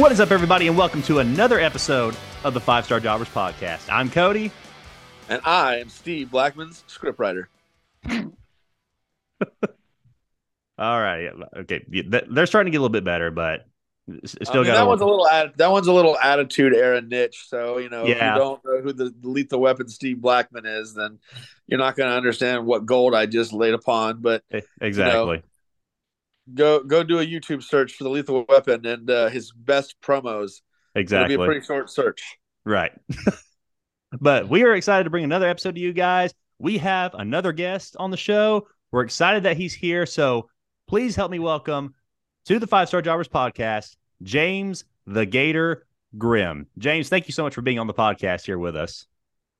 What is up, everybody, and welcome to another episode of the Five Star Jobbers Podcast. I'm Cody. And I am Steve Blackman's scriptwriter. All right. Okay. They're starting to get a little bit better, but still I mean, got that one's a little that one's a little attitude era niche. So you know, Yeah. if you don't know who the lethal weapon Steve Blackman is, then you're not going to understand what gold I just laid upon. But exactly. Go go do a YouTube search for the lethal weapon and uh, his best promos. exactly. It'll be a pretty short search. Right. but we are excited to bring another episode to you guys. We have another guest on the show. We're excited that he's here. So please help me welcome to the Five Star Jobbers podcast, James the Gator Grimm. James, thank you so much for being on the podcast here with us.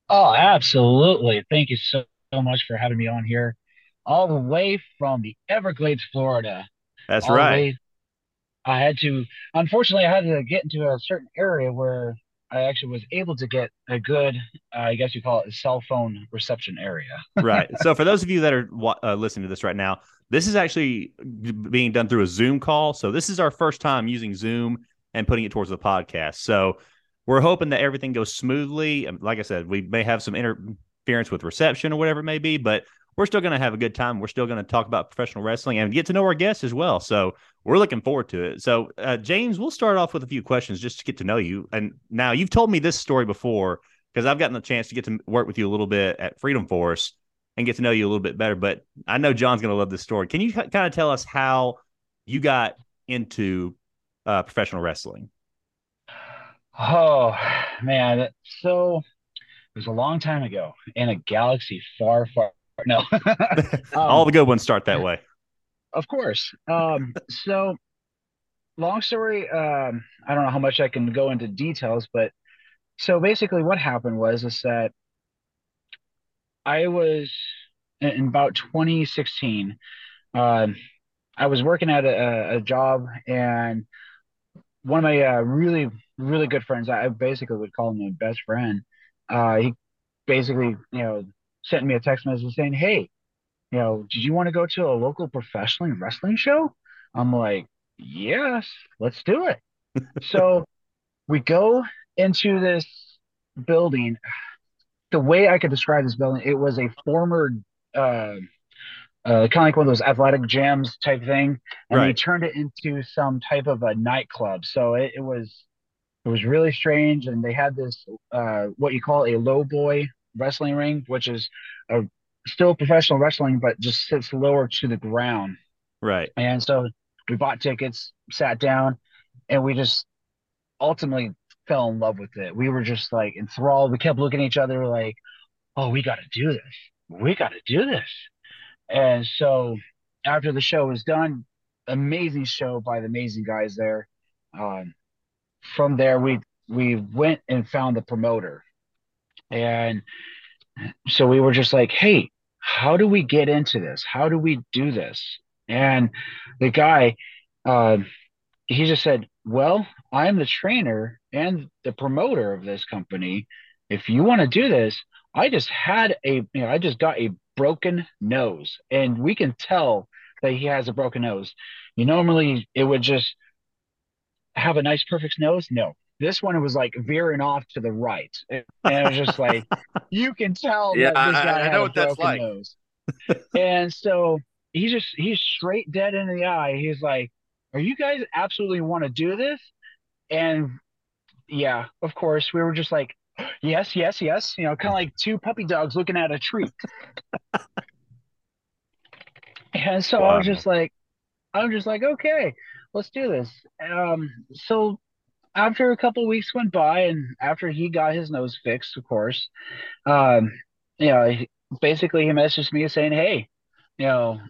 Oh, absolutely. Thank you so, so much for having me on here. All the way from the Everglades, Florida. That's right. I had to, unfortunately, I had to get into a certain area where I actually was able to get a good, uh, I guess you call it a cell phone reception area. right. So for those of you that are uh, listening to this right now, this is actually being done through a Zoom call. So this is our first time using Zoom and putting it towards the podcast. So we're hoping that everything goes smoothly. Like I said, we may have some interference with reception or whatever it may be, but we're still going to have a good time. We're still going to talk about professional wrestling and get to know our guests as well. So we're looking forward to it. So, uh, James, we'll start off with a few questions just to get to know you. And now you've told me this story before because I've gotten the chance to get to work with you a little bit at Freedom Force and get to know you a little bit better. But I know John's going to love this story. Can you kind of tell us how you got into uh, professional wrestling? Oh, man. So it was a long time ago in a galaxy far, far. No. All Um, the good ones start that way. Of course. Um, so long story, um, I don't know how much I can go into details, but so basically what happened was is that I was in about 2016, um, I was working at a, a job and one of my uh, really, really good friends, I basically would call him my best friend. Uh, he basically, you know, sent me a text message saying, Hey, you know, did you want to go to a local professional wrestling show? I'm like, yes, let's do it. so we go into this building. The way I could describe this building, it was a former, uh, uh, kind of like one of those athletic gyms type thing, and they Right. turned it into some type of a nightclub. So it, it was, it was really strange, and they had this, uh, what you call a low boy wrestling ring, which is a still professional wrestling, but just sits lower to the ground. Right. And so we bought tickets, sat down, and we just ultimately fell in love with it. We were just like enthralled. We kept looking at each other like, oh, we got to do this. We got to do this. And so after the show was done, amazing show by the amazing guys there. Um, from there, we we went and found the promoter. And so we were just like, hey, how do we get into this? How do we do this? And the guy, uh, he just said, well, I'm the trainer and the promoter of this company. If you want to do this, I just had a, you know, I just got a broken nose, and we can tell that he has a broken nose. You normally it would just have a nice, perfect nose. No, this one was like veering off to the right, and it was just like you can tell Yeah, I- I know what that's like. nose. and so he's just he's straight dead in the eye. He's like, "Are you guys absolutely want to do this?" And yeah, of course, we were just like, "Yes, yes, yes." You know, kind of like two puppy dogs looking at a treat. and so I was just like, I'm just like, okay, let's do this. Um, so after a couple weeks went by, and after he got his nose fixed, of course, um, you know, basically he messaged me saying, "Hey, you know,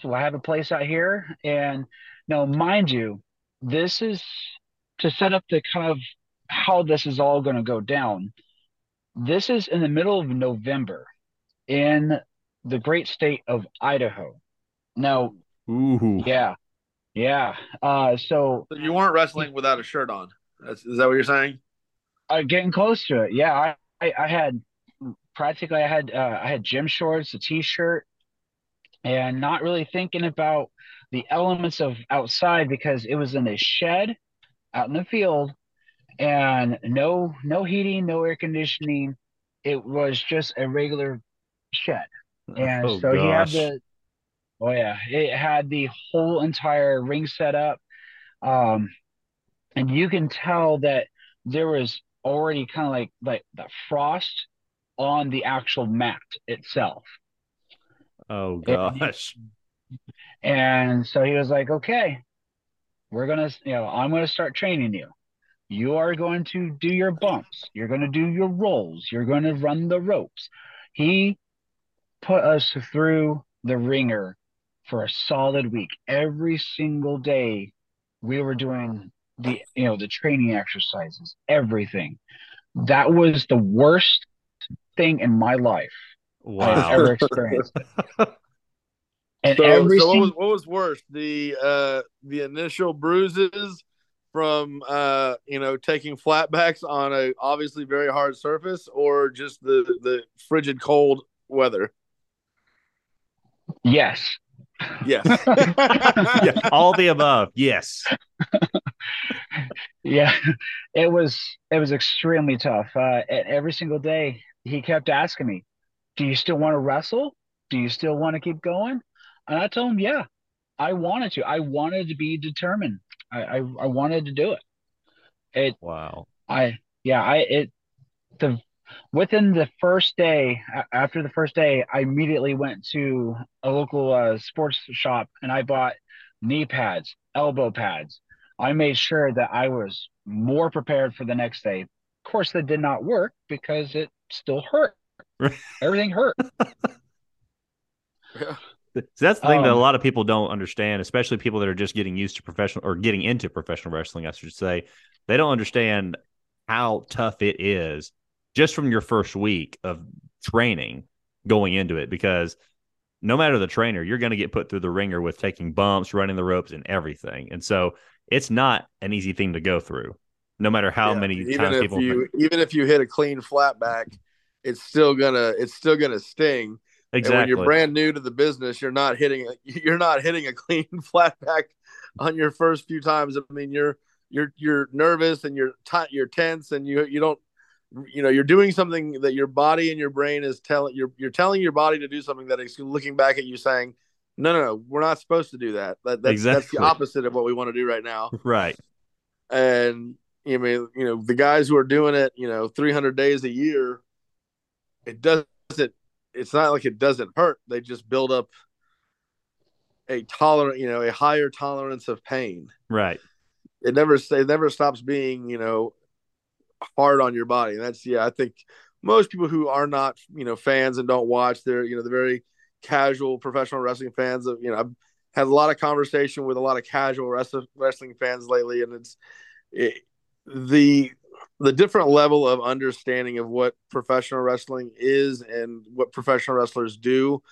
so I have a place out here, and now, mind you, this is to set up the kind of how this is all going to go down. This is in the middle of November in the great state of Idaho. Now, Ooh. yeah, yeah. Uh, so So you weren't wrestling without a shirt on. That's, is that what you're saying? uh, getting close to it. Yeah, I, I, I had practically I had uh, I had gym shorts, a t-shirt, and not really thinking about the elements of outside because it was in a shed out in the field, and no no heating, no air conditioning. It was just a regular shed, and oh, so he had gosh. the oh yeah, it had the whole entire ring set up, um, and you can tell that there was already kind of like like the frost on the actual mat itself. Oh gosh. And so he was like, okay, we're going to, you know, I'm going to start training you. You are going to do your bumps. You're going to do your rolls. You're going to run the ropes. He put us through the ringer for a solid week. Every single day we were doing the, you know, the training exercises, everything. That was the worst thing in my life I've ever experienced. And So, every so what, was, what was worse, the uh, the initial bruises from uh, you know taking flatbacks on a obviously very hard surface, or just the the frigid cold weather? yes, Yes. yeah, all the above. Yes. Yeah, it was it was extremely tough. Uh, every single day, he kept asking me, "Do you still want to wrestle? Do you still want to keep going?" And I told him, "Yeah, I wanted to. I wanted to be determined. I I, I wanted to do it. It Wow. I yeah I it the within the first day after the first day, I immediately went to a local uh, sports shop and I bought knee pads, elbow pads. I made sure that I was more prepared for the next day. Of course, that did not work because it still hurt. Everything hurt. So that's the thing that a Um, lot of people don't understand, especially people that are just getting used to professional or getting into professional wrestling, I should say. They don't understand how tough it is just from your first week of training going into it because no matter the trainer, you're going to get put through the ringer with taking bumps, running the ropes, and everything. And so it's not an easy thing to go through, no matter how Yeah, many even times if people. you even if you hit a clean flat back, it's still gonna it's still gonna sting. And when you're brand new to the business, you're not hitting you're not hitting a clean flat back on your first few times. I mean, you're you're you're nervous and you're tight, you're tense, and you you don't you know you're doing something that your body and your brain is telling you're you're telling your body to do something that is looking back at you saying, no, no, no, we're not supposed to do that. that that's, that's the opposite of what we want to do right now. right. And you mean you know the guys who are doing it, you know, 300 days a year, it doesn't. It's not like it doesn't hurt. They just build up a tolerant, you know, a higher tolerance of pain. Right. It never it never stops being, you know, hard on your body. And that's yeah, I think most people who are not, you know, fans and don't watch, they're, you know, the very casual professional wrestling fans of, you know, I've had a lot of conversation with a lot of casual wrestling wrestling fans lately, and it's it, the the different level of understanding of what professional wrestling is and what professional wrestlers do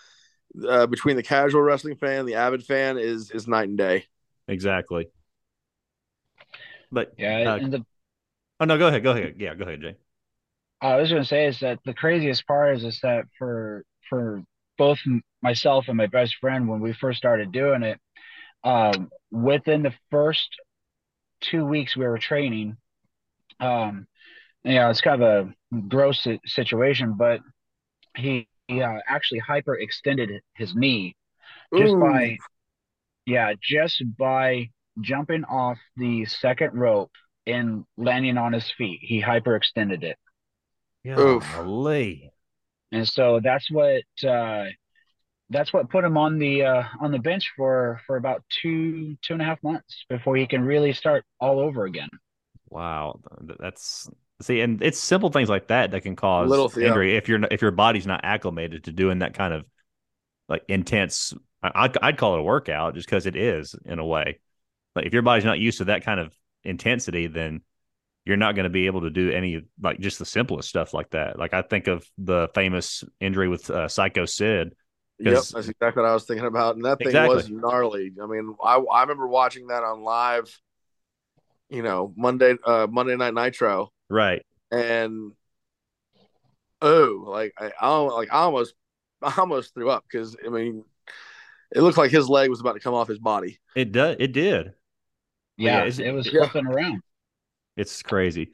uh, between the casual wrestling fan and the avid fan is is night and day. Exactly. But Yeah, Uh, and the oh no, go ahead, go ahead. Yeah, go ahead, Jay. I was going to say is that the craziest part is is that for for both myself and my best friend when we first started doing it, um, within the first two weeks we were training, um, you know, it's kind of a gross situation, but he, he uh, actually hyperextended his knee just Ooh. by, yeah, just by jumping off the second rope and landing on his feet. He hyperextended it. Oof. Golly. And so that's what uh, that's what put him on the uh, on the bench for for about two two and a half months before he can really start all over again. Wow, that's see, and it's simple things like that that can cause Little- yeah. injury if you're if your body's not acclimated to doing that kind of like intense. I- I'd, I'd call it a workout just because it is in a way. Like if your body's not used to that kind of intensity, then you're not going to be able to do any like just the simplest stuff like that. Like I think of the famous injury with uh, Psycho Sid. Yep, that's exactly what I was thinking about, and that thing Exactly. was gnarly. I mean, I I remember watching that on live, you know, Monday uh Monday Night Nitro, Right. and oh, like I, I like I almost I almost threw up because I mean, it looked like his leg was about to come off his body. It does. It did. Yeah, yeah, it- it was yeah. flipping around. It's crazy.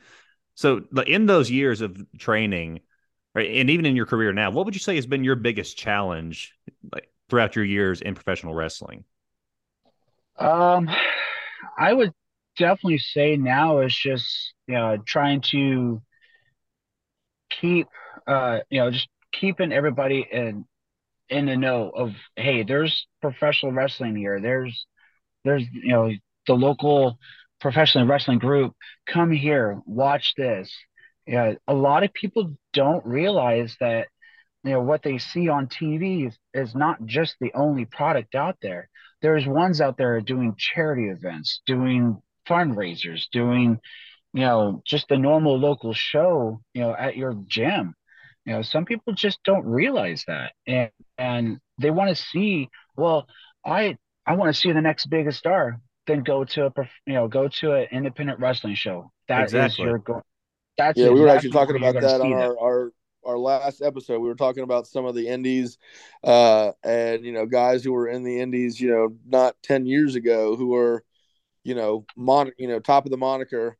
So, in those years of training, and even in your career now, what would you say has been your biggest challenge, like throughout your years in professional wrestling? Um, I would definitely say now is just you know trying to keep uh you know just keeping everybody in in the know of hey there's professional wrestling here there's there's you know the local professional wrestling group come here watch this. Yeah a lot of people don't realize that you know what they see on tv is, is not just the only product out there. There's ones out there doing charity events doing fundraisers doing you know just a normal local show you know at your gym. You know some people just don't realize that and and they want to see well i i want to see the next biggest star then go to a you know go to an independent wrestling show That exactly. is your goal that's yeah we were actually talking about that on our, our our last episode we were talking about some of the indies uh and you know guys who were in the indies you know not 10 years ago who were you know mon you know top of the moniker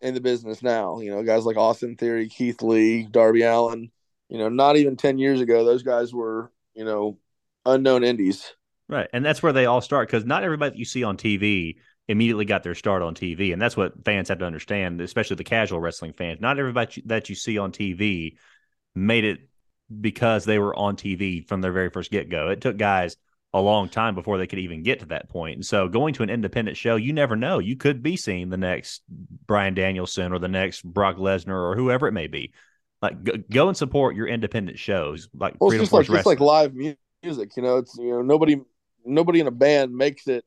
in the business now. You know, guys like Austin Theory, Keith Lee, Darby Allin. You know, not even ten years ago, those guys were you know unknown indies. Right, and that's where they all start because not everybody that you see on TV immediately got their start on TV, and that's what fans have to understand, especially the casual wrestling fans. Not everybody that you see on TV made it because they were on TV from their very first get go. It took guys a long time before they could even get to that point. And so going to an independent show, you never know. You could be seeing the next Bryan Danielson or the next Brock Lesnar or whoever it may be. Like go, go and support your independent shows. Like well, it's just like just like live music. You know, it's you know nobody nobody in a band makes it.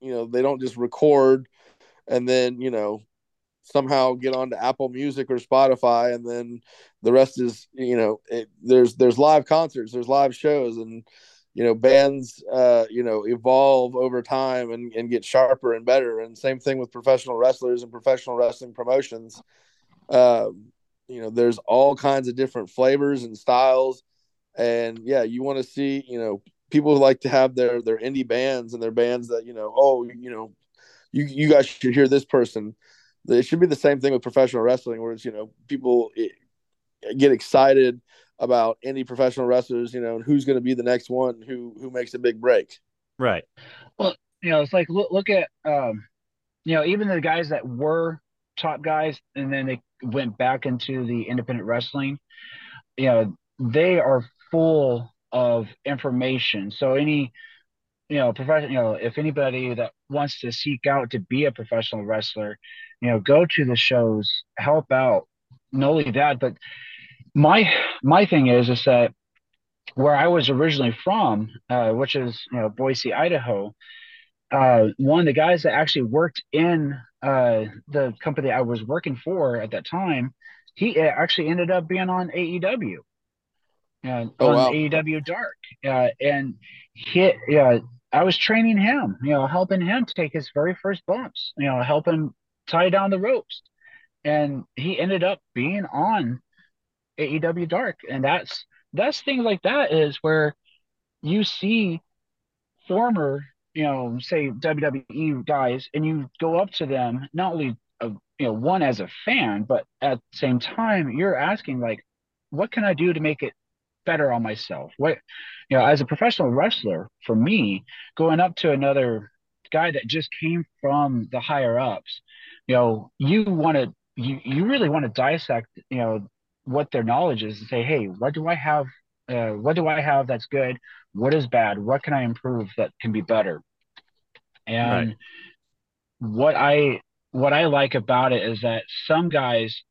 You know, they don't just record and then you know somehow get onto Apple Music or Spotify, and then the rest is you know it, there's there's live concerts, there's live shows, and you know bands uh you know evolve over time and, and get sharper and better and same thing with professional wrestlers and professional wrestling promotions um you know there's all kinds of different flavors and styles and yeah you want to see you know people like to have their their indie bands and their bands that you know oh you know you you guys should hear this person it should be the same thing with professional wrestling where it's you know people eh, get excited about any professional wrestlers, you know, and who's going to be the next one who who makes a big break. Right. Well, you know, it's like look look at um, you know, even the guys that were top guys and then they went back into the independent wrestling, you know, they are full of information. So any you know, professional, you know, if anybody that wants to seek out to be a professional wrestler, you know, go to the shows, help out. Not only that, but my my thing is is that where I was originally from, uh, which is you know Boise, Idaho, uh, one of the guys that actually worked in uh, the company I was working for at that time, he uh, actually ended up being on AEW, uh, oh, on wow. AEW Dark, uh, and he, yeah, I was training him, you know, helping him take his very first bumps, you know, helping tie down the ropes, and he ended up being on AEW Dark, and that's that's things like that is where you see former, you know, say WWE guys, and you go up to them not only a, you know one as a fan, but at the same time you're asking like, what can I do to make it better on myself? What you know, as a professional wrestler, for me, going up to another guy that just came from the higher ups, you know, you want to you you really want to dissect, you know, what their knowledge is and say, hey, what do I have? Uh, what do I have that's good? What is bad? What can I improve that can be better? And right. what I what I like about it is that some guys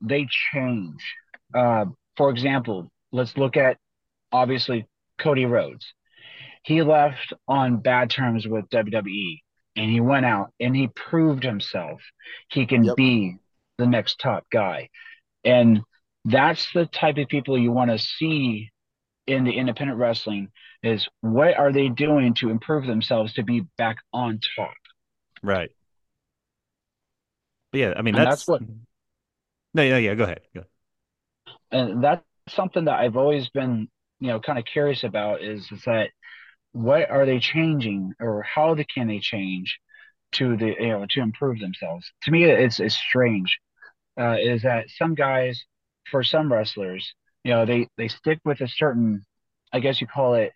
they change. Uh, for example, let's look at obviously Cody Rhodes. He left on bad terms with WWE and he went out and he proved himself. He can yep. be the next top guy. And that's the type of people you want to see in the independent wrestling is what are they doing to improve themselves to be back on top right but yeah i mean that's, that's, what no yeah yeah go ahead go and that's something that i've always been you know kind of curious about is, is that what are they changing or how can they change to the you know to improve themselves. To me, it's it's strange. Uh, is that some guys, for some wrestlers, you know, they they stick with a certain, I guess you call it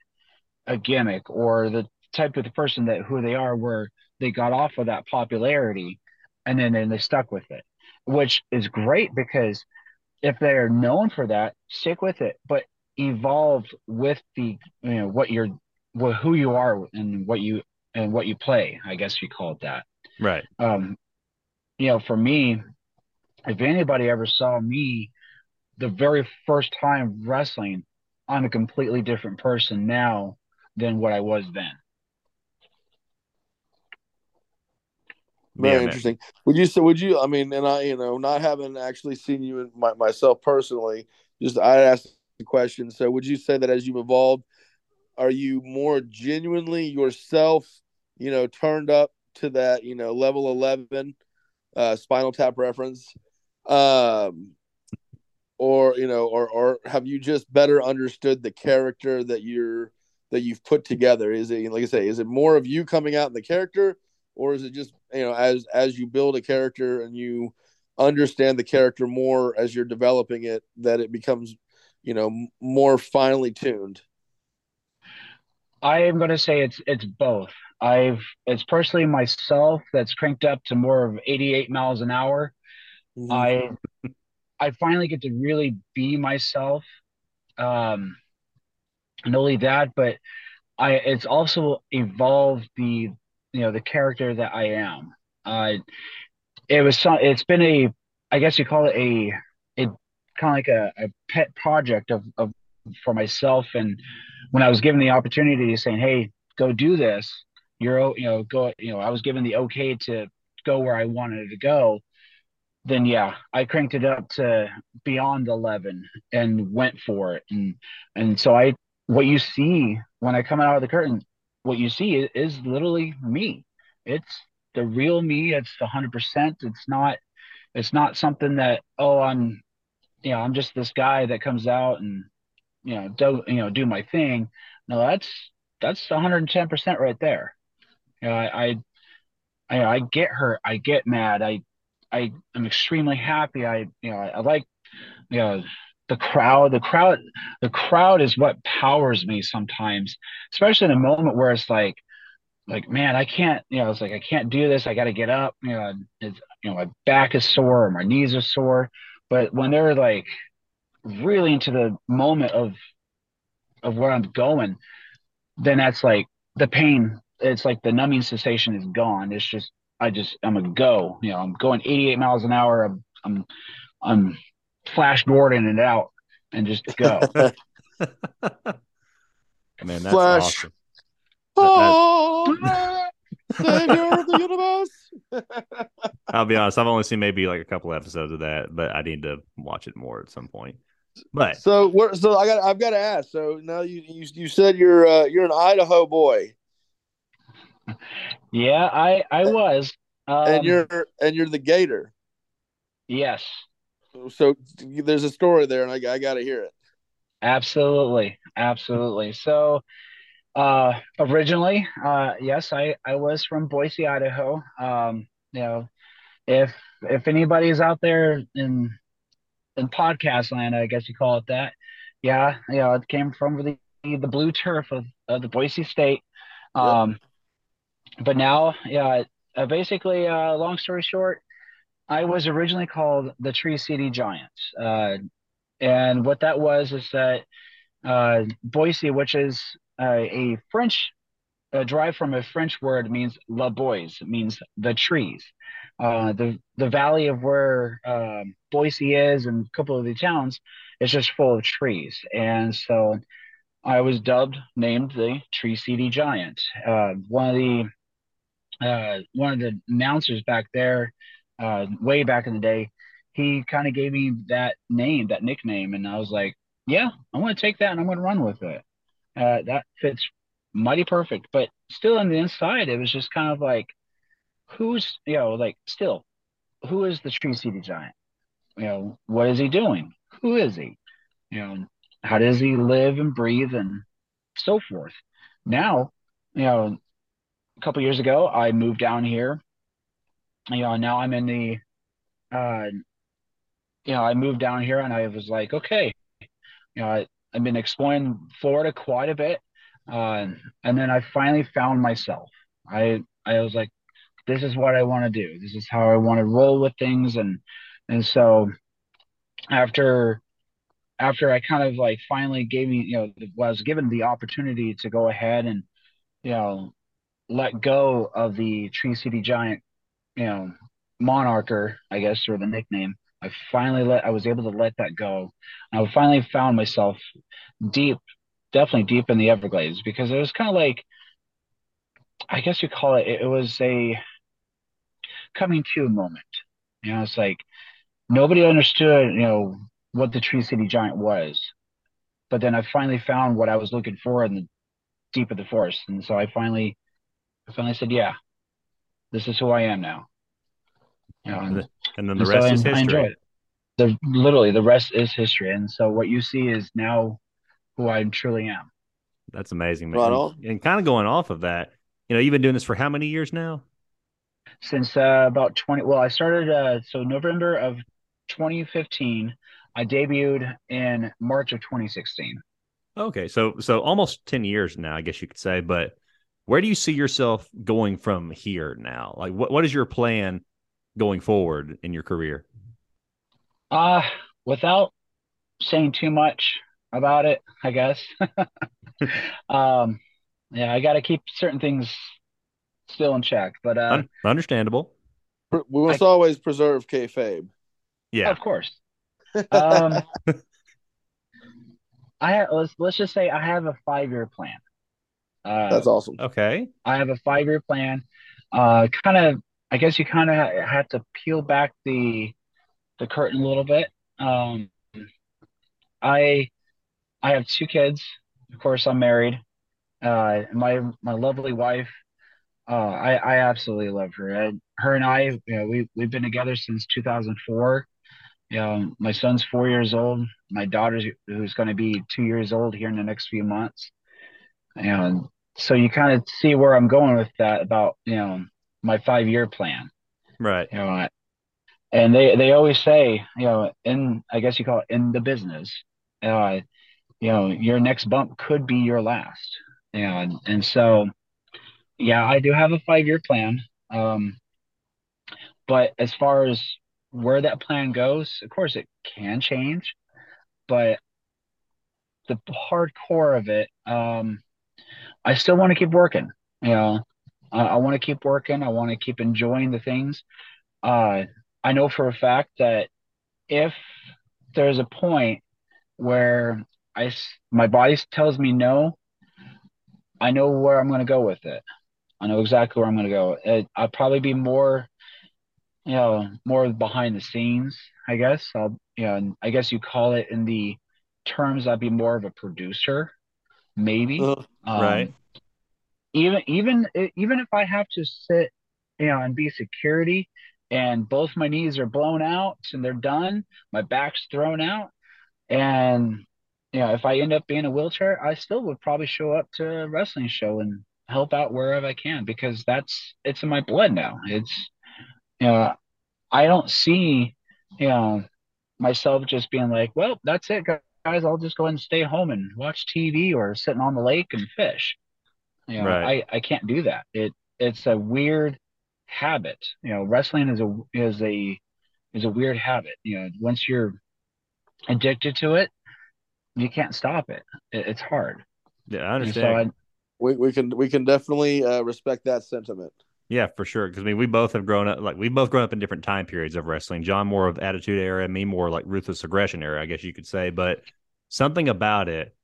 a gimmick or the type of the person that who they are, where they got off of that popularity, and then then they stuck with it, which is great because if they're known for that, stick with it, but evolve with the you know what you're what, who you are and what you and what you play. I guess you call it that. Right. Um, you know, for me, if anybody ever saw me the very first time wrestling, I'm a completely different person now than what I was then. Very Yeah, man. interesting. Would you say? Would you? I mean, and I, you know, not having actually seen you in my, myself personally, just I asked the question. So, would you say that as you've evolved, are you more genuinely yourself? You know, turned up to that, you know, level eleven, uh, Spinal Tap reference, um, or you know, or or have you just better understood the character that you're that you've put together? Is it like I say, is it more of you coming out in the character? Or is it just you know as as you build a character and you understand the character more as you're developing it that it becomes you know m- more finely tuned I am going to say it's it's both. I've it's personally myself that's cranked up to more of 88 miles an hour. I I finally get to really be myself. Um, not only that, but I it's also evolved the you know the character that I am. Uh, it was some. It's been a I guess you call it a a kind of like a, a pet project of of for myself. And when I was given the opportunity, saying, "Hey, go do this," you're you know go you know I was given the okay to go where I wanted to go. Then yeah, I cranked it up to beyond 11 and went for it. And and so I what you see when I come out of the curtain, what you see is, literally me. It's the real me. It's the 100%. It's not it's not something that oh I'm you know I'm just this guy that comes out and you know do you know do my thing. No, that's that's 110% right there. You know, I I I, I get hurt. I get mad. I I am extremely happy. I you know I, I like you know the crowd. The crowd. The crowd is what powers me sometimes, especially in a moment where it's like like man, I can't. You know, it's like I can't do this. I got to get up. You know, it's you know my back is sore or my knees are sore. But when they're like really into the moment of of where I'm going, then that's like the pain. It's like the numbing sensation is gone. It's just I just I'm a go. You know, I'm going 88 miles an hour. I'm I'm I'm Flash Gordon it out and just go. Man, that's Flash. awesome. oh savior of the universe I'll be honest, I've only seen maybe like a couple episodes of that, but I need to watch it more at some point. But so where so i got i've got to ask so now you you, you said you're uh, you're an idaho boy yeah, I I was. Um, and you're and you're the gator yes, so there's a story there and i, I got to hear it absolutely, absolutely. So, uh, originally, uh, yes, I I was from Boise, Idaho. Um, you know, if if anybody's out there in in podcast land, I guess you call it that. Yeah, you know, it came from the the blue turf of, of the Boise State. Yep. Um, but now, yeah, uh, basically, uh, long story short, I was originally called the Tree City Giants. Uh, and what that was is that uh, Boise, which is uh, a French, derived from a French word, means la bois, means the trees. Uh, the the valley of where um, Boise is and a couple of the towns is just full of trees, and so I was dubbed, named the Tree City Giant. Uh, one of the uh, one of the announcers back there, uh, way back in the day, he kind of gave me that name, that nickname, and I was like, yeah, I'm going to take that and I'm going to run with it. Uh, that fits mighty perfect. But still, on the inside, it was just kind of like, who's, you know, like still, who is the Tree City Giant? You know, what is he doing? Who is he? You know, how does he live and breathe and so forth? Now, you know, a couple years ago, I moved down here. You know, now I'm in the, uh, you know, I moved down here and I was like, okay, you know, I, I've been exploring Florida quite a bit, uh, and then I finally found myself. I I was like, this is what I want to do. This is how I want to roll with things, and and so after after I kind of like finally gave me, you know, was given the opportunity to go ahead and, you know, let go of the Tree City Giant, you know, monarcher, I guess, or the nickname. I finally let I was able to let that go. I finally found myself deep, definitely deep in the Everglades because it was kind of like, I guess you call it. It was a coming to moment. You know, it's like nobody understood, you know, what the Tree City Giant was. But then I finally found what I was looking for in the deep of the forest. And so I finally I finally said, Yeah, this is who I am now. You know, and, and then the rest so is I, history. I the literally the rest is history. And so what you see is now who I truly am. That's amazing, man. Right and, and, kind of going off of that, you know, you've been doing this for how many years now? Since uh, about 20. Well, I started, uh, so November of 2015. I debuted in March of 2016. Okay, so so almost 10 years now, I guess you could say. But where do you see yourself going from here now? Like, what what is your plan going forward in your career? Uh, without saying too much about it, I guess. um, yeah, I got to keep certain things still in check, but uh, understandable. We must I, always preserve kayfabe. Yeah, of course. Um, I have, let's let's just say I have a five year plan. Uh, That's awesome. Okay, I have a five year plan. Uh, kind of, I guess you kind of ha- have to peel back the the curtain a little bit. Um, I I have two kids. Of course, I'm married. Uh, my my lovely wife. Uh, I I absolutely love her. I, her and I, you know, we we've been together since 2004. You know, my son's four years old. My daughter's who's going to be two years old here in the next few months. And so you kind of see where I'm going with that about you know my five year plan. Right. You know, and they they always say you know in I guess you call it in the business, uh, you know your next bump could be your last. And and so yeah, I do have a five year plan. Um, but as far as where that plan goes, of course, it can change, but the hardcore of it, um, I still want to keep working. You know, I, I want to keep working. I want to keep enjoying the things. Uh, I know for a fact that if there's a point where I my body tells me no, I know where I'm going to go with it. I know exactly where I'm going to go. It, I'll probably be more you know, more behind the scenes, I guess. I'll, you know, I guess you call it in the terms I'd be more of a producer, maybe. Uh, um, right. Even, even, even if I have to sit, you know, and be security and both my knees are blown out and they're done, my back's thrown out. And, you know, if I end up being a wheelchair, I still would probably show up to a wrestling show and help out wherever I can because that's, it's in my blood now. It's, you know, I don't see, you know, myself just being like, well, that's it, guys. I'll just go ahead and stay home and watch TV or sitting on the lake and fish. You know, right. I, I can't do that. It it's a weird habit. You know, wrestling is a is a is a weird habit. You know, once you're addicted to it, you can't stop it. it it's hard. Yeah, I understand. So I, we we can we can definitely uh, respect that sentiment. Yeah, for sure. Because I mean, we both have grown up like we've both grown up in different time periods of wrestling. John more of attitude era, me more like ruthless aggression era, I guess you could say. But something about it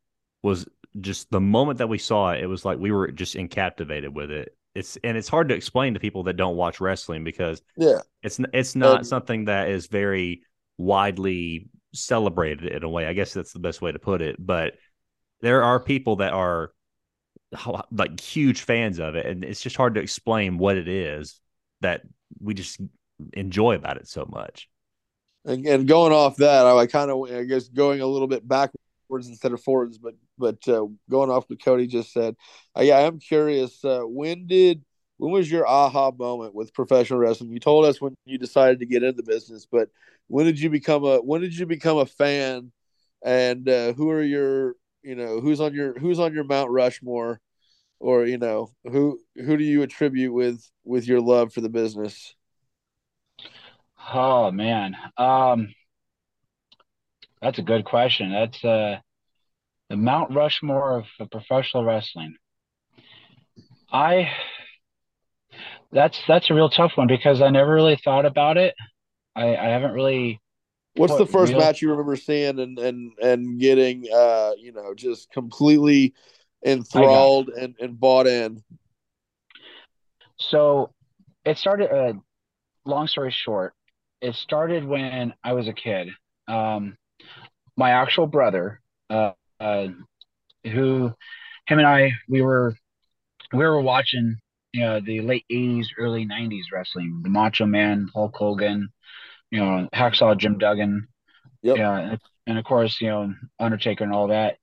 was just the moment that we saw it, it was like we were just incaptivated with it. It's and it's hard to explain to people that don't watch wrestling because yeah, it's it's not um, something that is very widely celebrated in a way. I guess that's the best way to put it. But there are people that are like huge fans of it, and it's just hard to explain what it is that we just enjoy about it so much. And, and going off that, I, I kind of, I guess, going a little bit backwards instead of forwards, but but uh, going off what Cody just said, uh, yeah, I'm curious. Uh, when did when was your aha moment with professional wrestling? You told us when you decided to get into the business, but when did you become a when did you become a fan? And uh, who are your you know who's on your who's on your Mount Rushmore, or you know who who do you attribute with with your love for the business? Oh man, um, that's a good question. That's uh, the Mount Rushmore of professional wrestling. I that's that's a real tough one because I never really thought about it. I, I haven't really. What's the first match you remember seeing and and and getting uh you know just completely enthralled and and bought in? So, it started. Uh, long story short, it started when I was a kid. Um, my actual brother, uh, uh, who, him and I, we were we were watching you know the late 80s early 90s wrestling the macho man hulk hogan you know hacksaw jim duggan yep. yeah and of course you know undertaker and all that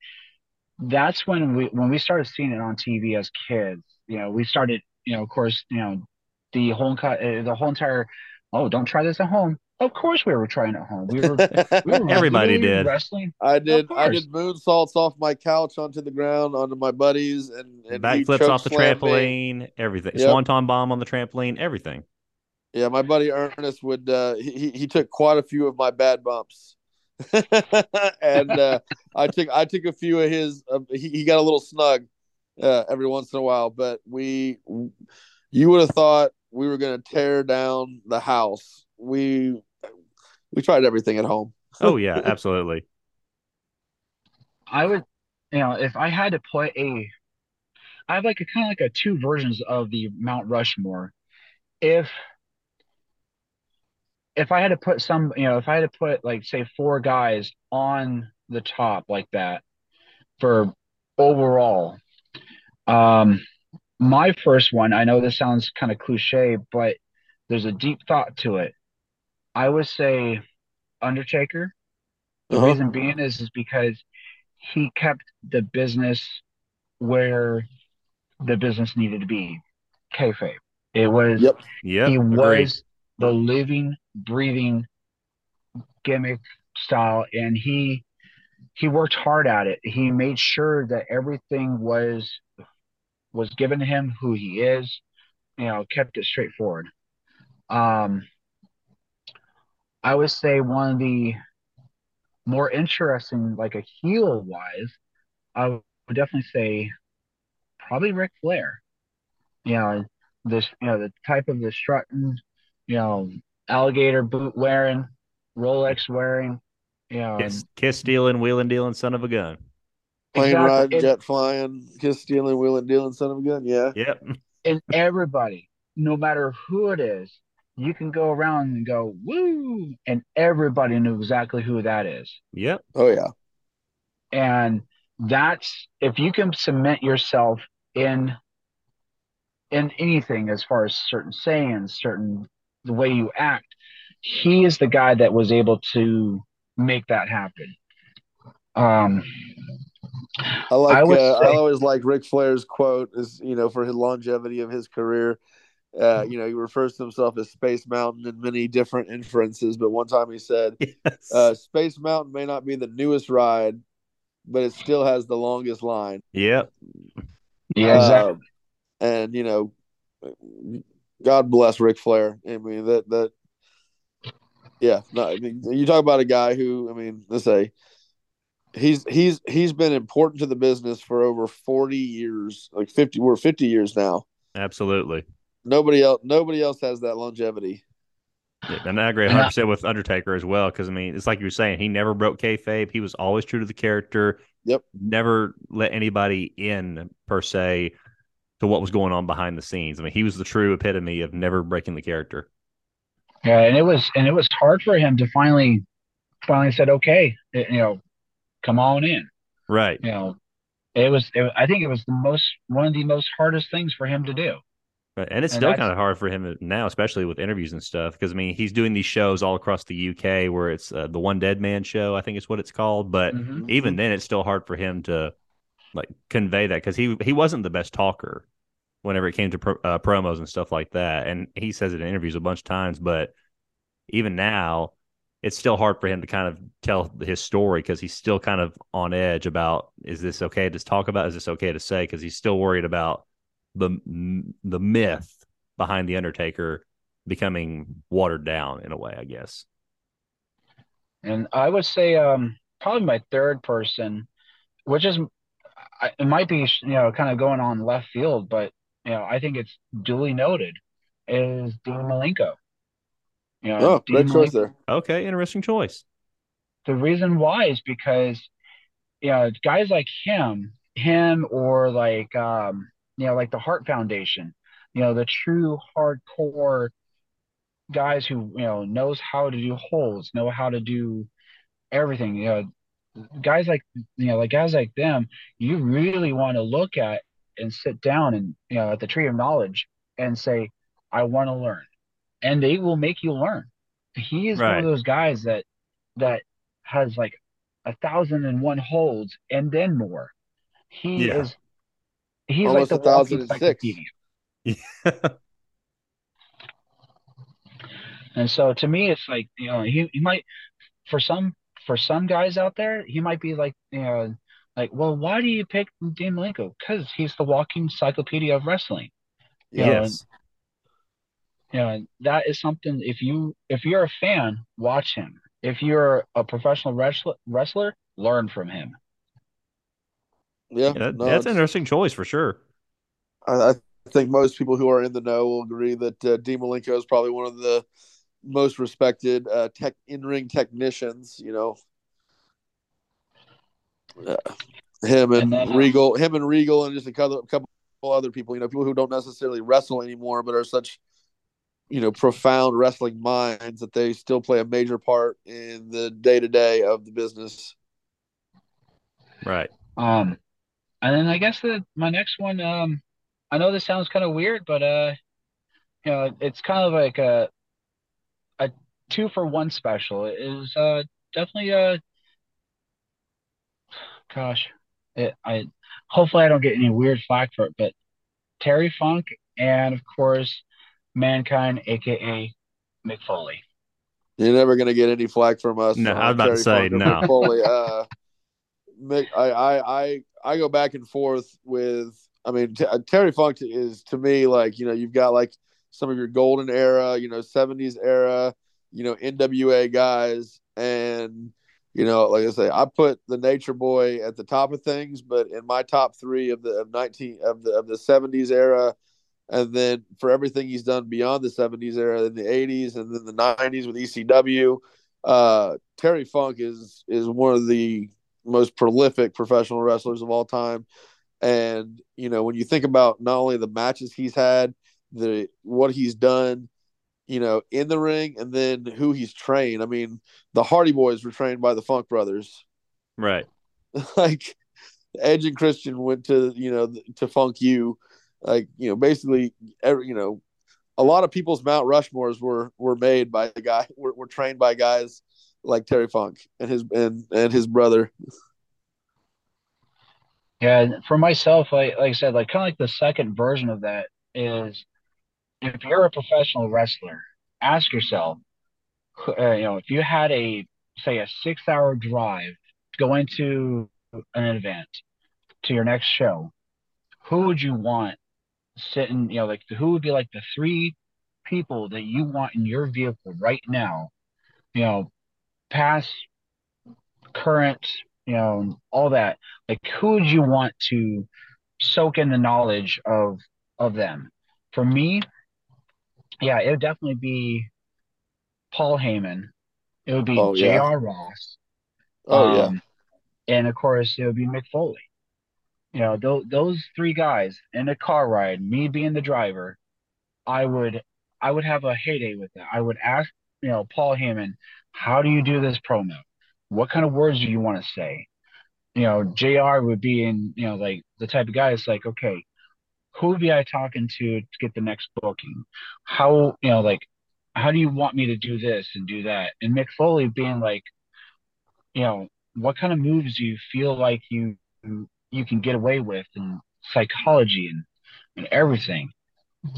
that's when we when we started seeing it on tv as kids you know we started you know of course you know the whole uh, the whole entire oh don't try this at home of course, we were trying at home. We were. We were Everybody did wrestling. I did. I did moonsaults off my couch onto the ground onto my buddies and, and backflips off the trampoline. Me. Everything. Yep. Swanton bomb on the trampoline. Everything. Yeah, my buddy Ernest would. Uh, he he took quite a few of my bad bumps, and uh, I took I took a few of his. Uh, he he got a little snug uh, every once in a while, but we. You would have thought we were going to tear down the house we we tried everything at home. oh yeah, absolutely. I would, you know, if I had to put a, I have like a kind of like a two versions of the Mount Rushmore. If if I had to put some, you know, if I had to put like say four guys on the top like that for overall, um, my first one, I know this sounds kind of cliche, but there's a deep thought to it. I would say Undertaker. The uh-huh. reason being is is because he kept the business where the business needed to be. Kayfabe. It was. Yep. Yep. He was the living, breathing gimmick style, and he he worked hard at it. He made sure that everything was was given to him who he is. You know, kept it straightforward. Um, I would say one of the more interesting, like a heel wise, I would definitely say probably Ric Flair. You know, this you know the type of the strutting, you know, alligator boot wearing, Rolex wearing, you know, kiss, kiss stealing, wheeling dealing, son of a gun. Plane exactly. ride, jet flying, kiss stealing, wheeling dealing, son of a gun. Yeah. Yep. And everybody, no matter who it is, you can go around and go woo, and everybody knew exactly who that is. Yep. Oh yeah. And that's if you can cement yourself in in anything as far as certain sayings, certain the way you act, he is the guy that was able to make that happen. Um I like. I, uh, say, I always like Ric Flair's quote is you know for his longevity of his career. Uh, you know, he refers to himself as Space Mountain in many different inferences, but one time he said, yes. uh, Space Mountain may not be the newest ride, but it still has the longest line. Yep. Yeah, uh, exactly. and, you know, God bless Ric Flair. I mean, that, that, yeah, no, I mean, you talk about a guy who, I mean, let's say, he's he's he's been important to the business for over 40 years like 50 we're 50 years now absolutely nobody else nobody else has that longevity. Yeah, and I agree 100 percent with Undertaker as well because I mean it's like you were saying he never broke kayfabe. He was always true to the character. Yep. Never let anybody in per se to what was going on behind the scenes. I mean he was the true epitome of never breaking the character. Yeah, and it was and it was hard for him to finally finally said okay, you know, come on in. Right. You know, it was it, I think it was the most one of the most hardest things for him to do. Right. And it's and still kind of hard for him now, especially with interviews and stuff. Because I mean, he's doing these shows all across the UK where it's uh, the One Dead Man show, I think is what it's called. But mm-hmm. even then, it's still hard for him to like convey that because he he wasn't the best talker. whenever it came to pro- uh, promos and stuff like that. And he says it in interviews a bunch of times, but even now, it's still hard for him to kind of tell his story because he's still kind of on edge about is this okay to talk about? Is this okay to say? Because he's still worried about the the myth behind the Undertaker becoming watered down in a way, I guess. And I would say um, probably my third person, which is it might be you know kind of going on left field, but you know I think it's duly noted is Dean Malenko. You know, oh, great choice there. Okay, interesting choice. The reason why is because you know guys like him, him or like um, you know like the Heart Foundation, you know the true hardcore guys who you know knows how to do holds, know how to do everything. You know, guys like you know like guys like them, you really want to look at and sit down and you know at the tree of knowledge and say, I want to learn and they will make you learn. He is right. one of those guys that that has like a thousand and one holds and then more. He yeah. is he's Almost like the thousand and six. Yeah. and so to me it's like, you know, he, he might for some for some guys out there, he might be like, you know, like, well, why do you pick Dean Malenko? Because he's the walking encyclopedia of wrestling. You yes. Know, you know that is something if you if you're a fan watch him if you're a professional wrestler, wrestler learn from him yeah, yeah that, no, that's an interesting choice for sure I, I, think most people who are in the know will agree that uh, Dean Malenko is probably one of the most respected uh, tech in-ring technicians you know uh, him and, and then, uh, Regal, him and Regal, and just a couple, a couple other people. You know, people who don't necessarily wrestle anymore, but are such you know profound wrestling minds that they still play a major part in the day to day of the business. Right. Um, and then I guess the my next one. Um, I know this sounds kind of weird, but uh, you know, it's kind of like a a two for one special. It is uh definitely a uh, gosh, it, I hopefully I don't get any weird flack for it, but Terry Funk and of course Mankind, aka Mick Foley. You're never gonna get any flack from us. No, I was about to say no. Mick Foley, uh, Mick, I, I, I, I go back and forth with. I mean, t- uh, Terry Funk is to me like you know you've got like some of your golden era, you know, '70s era, you know, NWA guys, and you know, like I say, I put the Nature Boy at the top of things, but in my top three of the of nineteen of the of the '70s era, and then for everything he's done beyond the 70s era in the 80s and then the 90s with ECW uh, Terry Funk is is one of the most prolific professional wrestlers of all time. And you know when you think about not only the matches he's had the what he's done you know in the ring and then who he's trained. I mean the Hardy Boys were trained by the Funk brothers. Right. Like Edge and Christian went to you know to Funk U. Like you know basically every you know a lot of people's Mount Rushmores were were made by the guy were, were trained by guys like Terry Funk and his and and his brother. Yeah, for myself, like like I said, like kind of like the second version of that is if you're a professional wrestler, ask yourself, uh, you know, if you had a say a six hour drive going to an event to your next show, who would you want sitting, you know, like who would be like the three people that you want in your vehicle right now, you know, past, current, you know, all that. Like who would you want to soak in the knowledge of of them? For me, yeah, it would definitely be Paul Heyman. It would be oh, J.R. Yeah. Ross. Oh um, yeah. And of course, it would be Mick Foley you know, th- those three guys in a car ride, me being the driver, I would I would have a heyday with that. I would ask, you know, Paul Heyman, how do you do this promo? What kind of words do you want to say? You know, JR would be in, you know, like the type of guy that's like, okay, who be I talking to to get the next booking? How, you know, like, how do you want me to do this and do that? And Mick Foley being like, you know, what kind of moves do you feel like you you can get away with and psychology and and everything.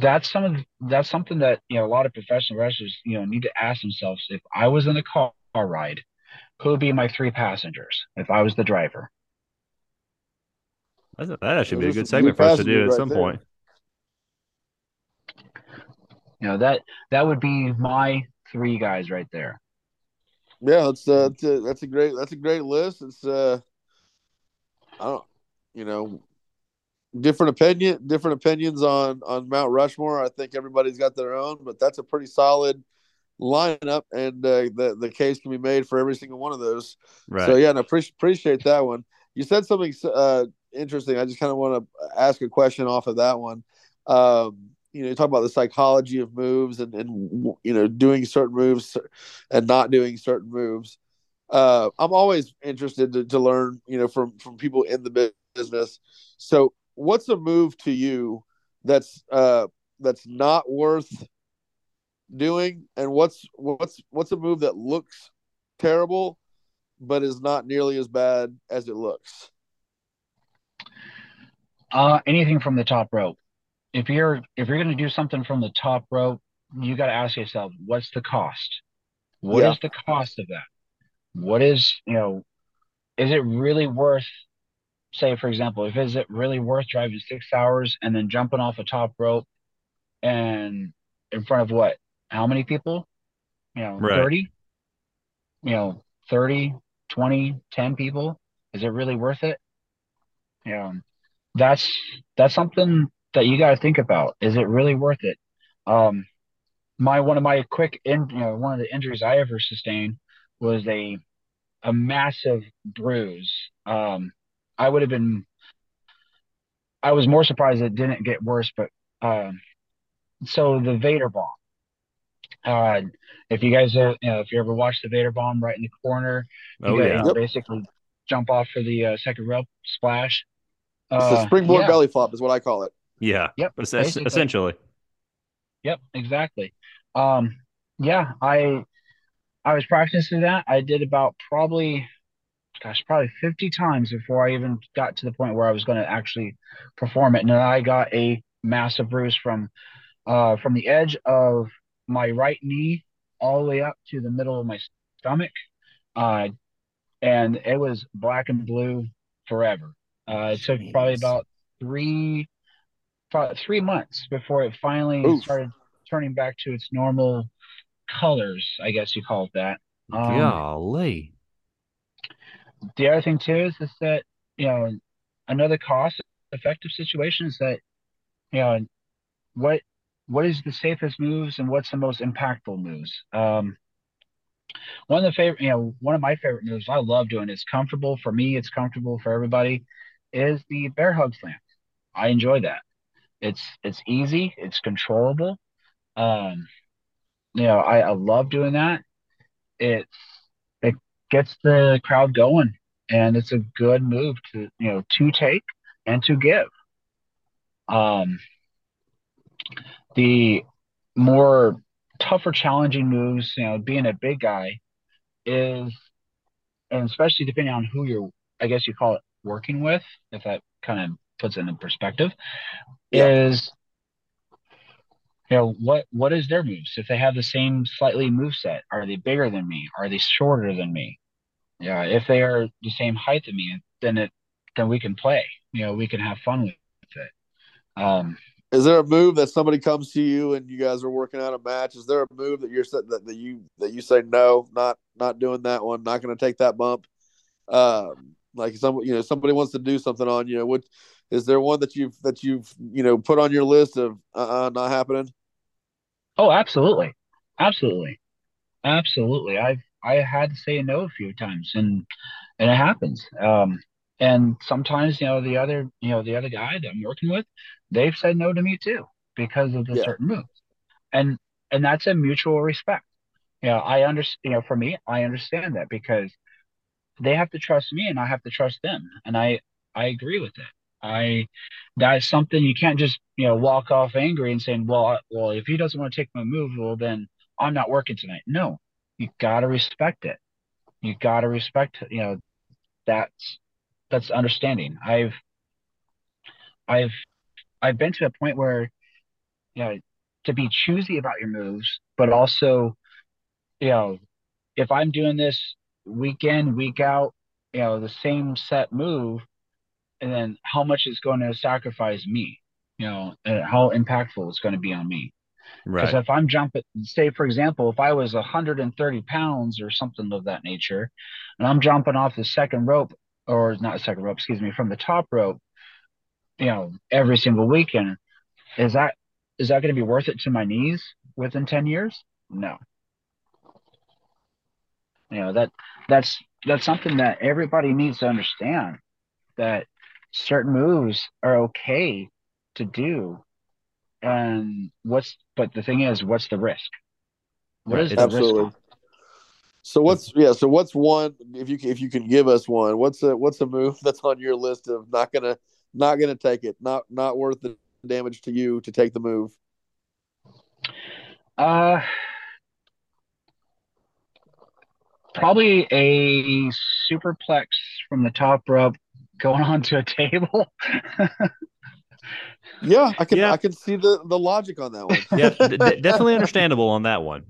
That's some of that's something that you know a lot of professional wrestlers you know need to ask themselves. If I was in a car ride, who would be my three passengers if I was the driver? That's a, that should be a good segment for us to do at right some there. point. You know that that would be my three guys right there. Yeah, that's uh, that's a, that's a great that's a great list. It's uh, I don't, you know, different opinion, different opinions on on Mount Rushmore. I think everybody's got their own, but that's a pretty solid lineup, and uh, the the case can be made for every single one of those. Right. So yeah, and I pre- appreciate that one. You said something uh, interesting. I just kind of want to ask a question off of that one. Um, you know, you talk about the psychology of moves and, and you know doing certain moves and not doing certain moves. Uh, I'm always interested to, to learn, you know, from from people in the business. So, what's a move to you that's uh, that's not worth doing, and what's what's what's a move that looks terrible but is not nearly as bad as it looks? Uh, anything from the top rope if you're if you're going to do something from the top rope, you got to ask yourself, what's the cost? What yeah. is the cost of that? What is you know, is it really worth? Say, for example, if is it really worth driving six hours and then jumping off a top rope and in front of what? How many people? You know, right. 30? You know, 30, 20, 10 people? Is it really worth it? You know, that's that's something that you got to think about. Is it really worth it? Um, my one of my quick in you know one of the injuries I ever sustained was a a massive bruise. Um, I would have been. I was more surprised it didn't get worse, but um, so the Vader bomb. Uh, if you guys, are, you know, if you ever watched the Vader bomb right in the corner, you oh, yeah. basically jump off for the uh, second rope splash. It's uh, the springboard yeah. belly flop, is what I call it. Yeah. Yep. Essentially. Yep. Exactly. Um, yeah, I I was practicing that. I did about probably, gosh, probably fifty times before I even got to the point where I was going to actually perform it. And then I got a massive bruise from uh from the edge of my right knee all the way up to the middle of my stomach. Uh, and it was black and blue forever. Uh, it took probably about three three months before it finally Oof. started turning back to its normal colors. I guess you call it that. Um, Golly. The other thing too is, is that you know another cost effective situation is that you know what what is the safest moves and what's the most impactful moves. Um, one of the favorite, you know, one of my favorite moves I love doing. It's comfortable for me. It's comfortable for everybody. Is the bear hug slam. I enjoy that. It's it's easy. It's controllable. Um, you know, I, I love doing that. It's it gets the crowd going, and it's a good move to you know to take and to give. Um, the more tougher, challenging moves, you know, being a big guy is, and especially depending on who you're, I guess you call it working with, if that kind of puts it in perspective, yeah. is you know what what is their moves? If they have the same slightly move set, are they bigger than me? Are they shorter than me? Yeah, if they are the same height than me, then it then we can play. You know, we can have fun with it. Um, is there a move that somebody comes to you and you guys are working out a match? Is there a move that you're that, that you that you say no, not not doing that one, not going to take that bump? Um, like some you know somebody wants to do something on you. What is there one that you've that you've you know put on your list of uh, uh not happening? Oh, absolutely, absolutely, absolutely. I've I had to say no a few times, and and it happens. Um, and sometimes you know the other you know the other guy that I'm working with, they've said no to me too because of the yeah. certain moves, and and that's a mutual respect. You know, I understand. You know, for me, I understand that because they have to trust me and I have to trust them, and I I agree with it. I that's something you can't just you know walk off angry and saying, well, well, if he doesn't want to take my move, well, then I'm not working tonight. No, you gotta respect it. You gotta respect, you know, that's that's understanding. I've I've I've been to a point where, you know, to be choosy about your moves, but also, you know, if I'm doing this week in, week out, you know, the same set move, and then how much it's going to sacrifice me, you know, and how impactful it's going to be on me. Right. Because Right. if I'm jumping, say for example, if I was 130 pounds or something of that nature, and I'm jumping off the second rope, or not second rope, excuse me, from the top rope, you know, every single weekend, is that is that going to be worth it to my knees within 10 years? No. You know, that that's that's something that everybody needs to understand that certain moves are okay to do. And what's but the thing is, what's the risk? What risk? Absolutely. So what's yeah? So what's one if you if you can give us one? What's a what's a move that's on your list of not gonna not gonna take it, not not worth the damage to you to take the move? Uh, probably a superplex from the top rope going onto a table. Yeah, I can Yeah. I can see the the logic on that one. Yeah, d- d- definitely understandable on that one.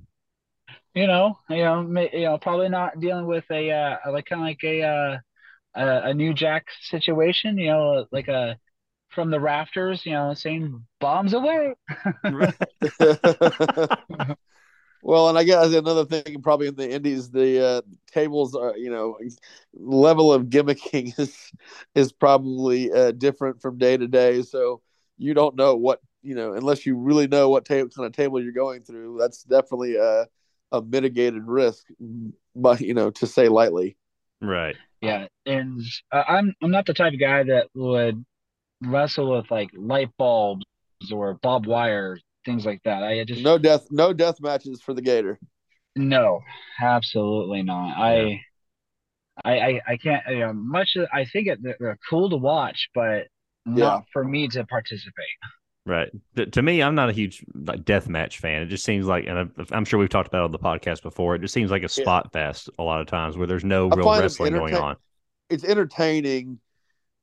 you know, you know, ma- you know, probably not dealing with a uh, like kind of like a uh, a, a new jack situation. You know, like a from the rafters. You know, saying bombs away. Well, and I guess another thing, probably in the Indies, the uh, tables are you know level of gimmicking is is probably uh, different from day to day. So you don't know what you know unless you really know what ta- kind of table you're going through. That's definitely a a mitigated risk, but you know to say lightly. Right. Yeah, and uh, I'm I'm not the type of guy that would wrestle with like light bulbs or barbed wire, things like that. I just No death, no death matches for the Gator. no, absolutely not. I, I, I, I can't. You know, much. of- I think it, they're cool to watch, but not Yeah. for me to participate. Right. Th- to me, I'm not a huge like death match fan. It just seems like, and I'm, I'm sure we've talked about it on the podcast before. It just seems like a spot fest a lot of times where there's no I real find 'em wrestling going on. It's entertaining,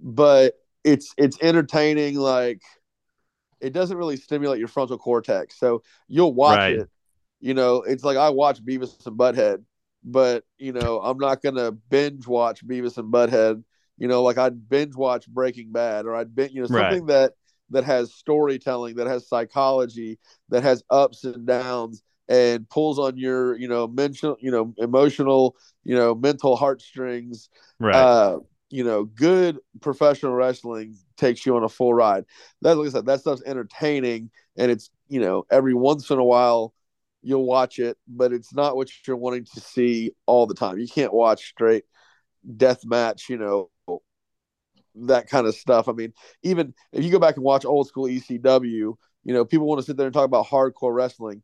but it's it's entertaining like it doesn't really stimulate your frontal cortex. So you'll watch Right. it. You know, it's like I watch Beavis and Butthead, but you know, I'm not gonna binge watch Beavis and Butthead. You know, like I'd binge watch Breaking Bad or I'd binge, you know, Right. something that that has storytelling, that has psychology, that has ups and downs and pulls on your, you know, mental, you know, emotional, you know, mental heartstrings Right. uh, you know, good professional wrestling takes you on a full ride. That, like I said, that stuff's entertaining, and it's you know, every once in a while you'll watch it, but it's not what you're wanting to see all the time. You can't watch straight death match, you know, that kind of stuff. I mean, even if you go back and watch old school ECW, you know, people want to sit there and talk about hardcore wrestling.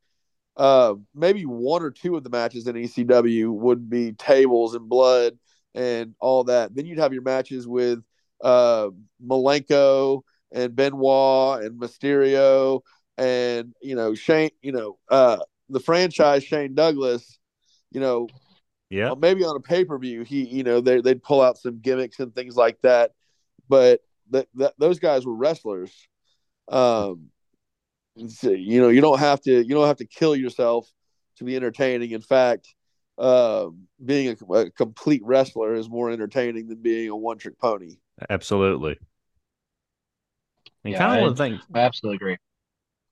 Uh, maybe one or two of the matches in ECW would be tables and blood and all that. Then you'd have your matches with uh, Malenko and Benoit and Mysterio and you know Shane, you know uh, the franchise Shane Douglas. You know, yeah. uh, maybe on a pay per view, he you know they they'd pull out some gimmicks and things like that, but that, that those guys were wrestlers. Um, you know, you don't have to you don't have to kill yourself to be entertaining. In fact, uh, being a, a complete wrestler is more entertaining than being a one trick pony. Absolutely. And Yeah, kind of I- one of the things, I absolutely agree.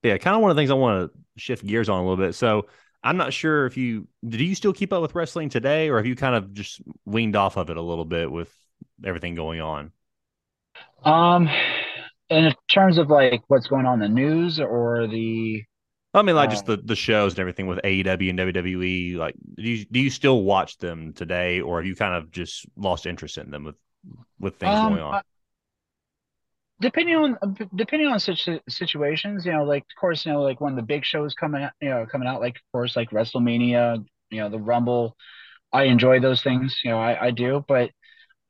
yeah, kind of one of the things I want to shift gears on a little bit. So I'm not sure if you do you still keep up with wrestling today, or have you kind of just weaned off of it a little bit with everything going on? Um, in terms of like what's going on in the news or the I mean, like just Uh, the, the shows and everything with AEW and WWE. Like, do you do you still watch them today, or have you kind of just lost interest in them with with things Um, going on? I- depending on uh, depending on such uh, situations, you know, like of course, you know, like when the big shows coming out, you know, coming out, like of course, like WrestleMania, you know, the Rumble. I enjoy those things, you know, I, I do, but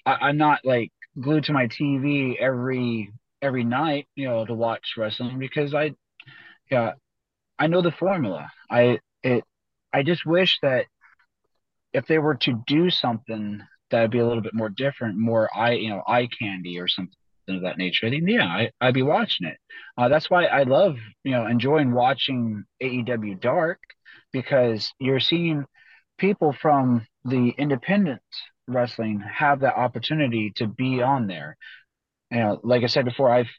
I, I'm not like glued to my TV every every night, you know, to watch wrestling because I, yeah, I know the formula. I it I just wish that if they were to do something that'd be a little bit more different, more eye, you know, eye candy or something something of that nature, I think, yeah, I, I'd be watching it. Uh, that's why I love, you know, enjoying watching AEW Dark because you're seeing people from the independent wrestling have that opportunity to be on there. You know, like I said before, I've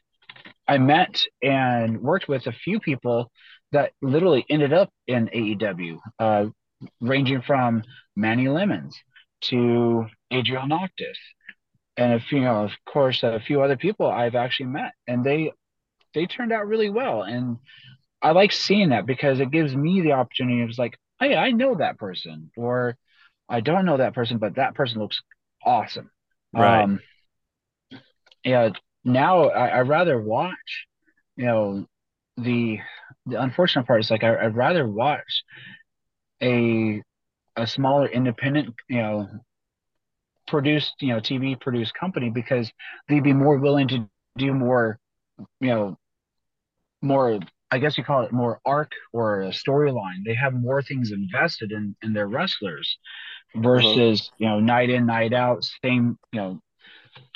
I met and worked with a few people that literally ended up in AEW, uh, ranging from Manny Lemons to Adriel Noctis, and a few, you know, of course, a few other people I've actually met, and they they turned out really well, and I like seeing that because it gives me the opportunity. It's like, hey, I know that person, or I don't know that person, but that person looks awesome. Right. Um, yeah. Now I, I rather watch, you know, the the unfortunate part is like I, I'd rather watch a a smaller independent, you know, produced, you know, TV produced company because they'd be more willing to do more, you know, more I guess you call it more arc or a storyline. They have more things invested in in their wrestlers versus uh-huh. you know night in night out same you know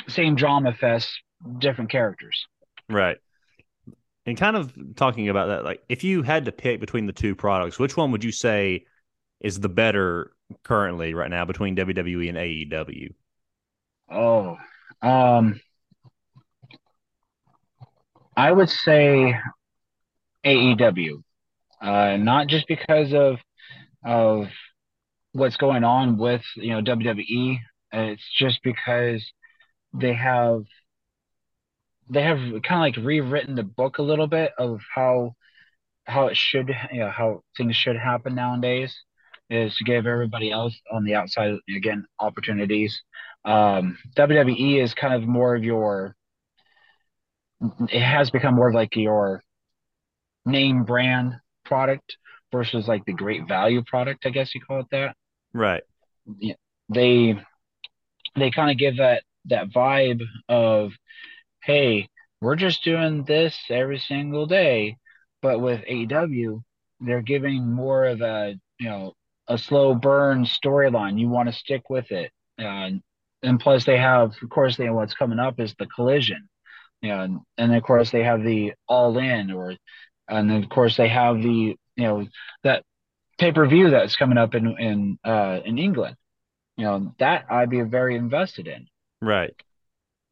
same drama fest different characters right and kind of talking about that like if you had to pick between the two products which one would you say is the better currently right now between WWE and AEW oh um I would say AEW uh not just because of of what's going on with you know WWE. It's just because they have they have kind of like rewritten the book a little bit of how how it should you know how things should happen nowadays is to give everybody else on the outside again opportunities. Um, WWE is kind of more of your it has become more of like your name brand product versus like the great value product, I guess you call it that. Right. They they kind of give that that vibe of, hey, we're just doing this every single day, but with AEW, they're giving more of a you know a slow burn storyline. You want to stick with it, and and plus they have, of course, they what's coming up is the collision, you know, and, and of course they have the all in, or and then of course they have the you know that pay per view that's coming up in in uh, in England. You know that I'd be very invested in. Right.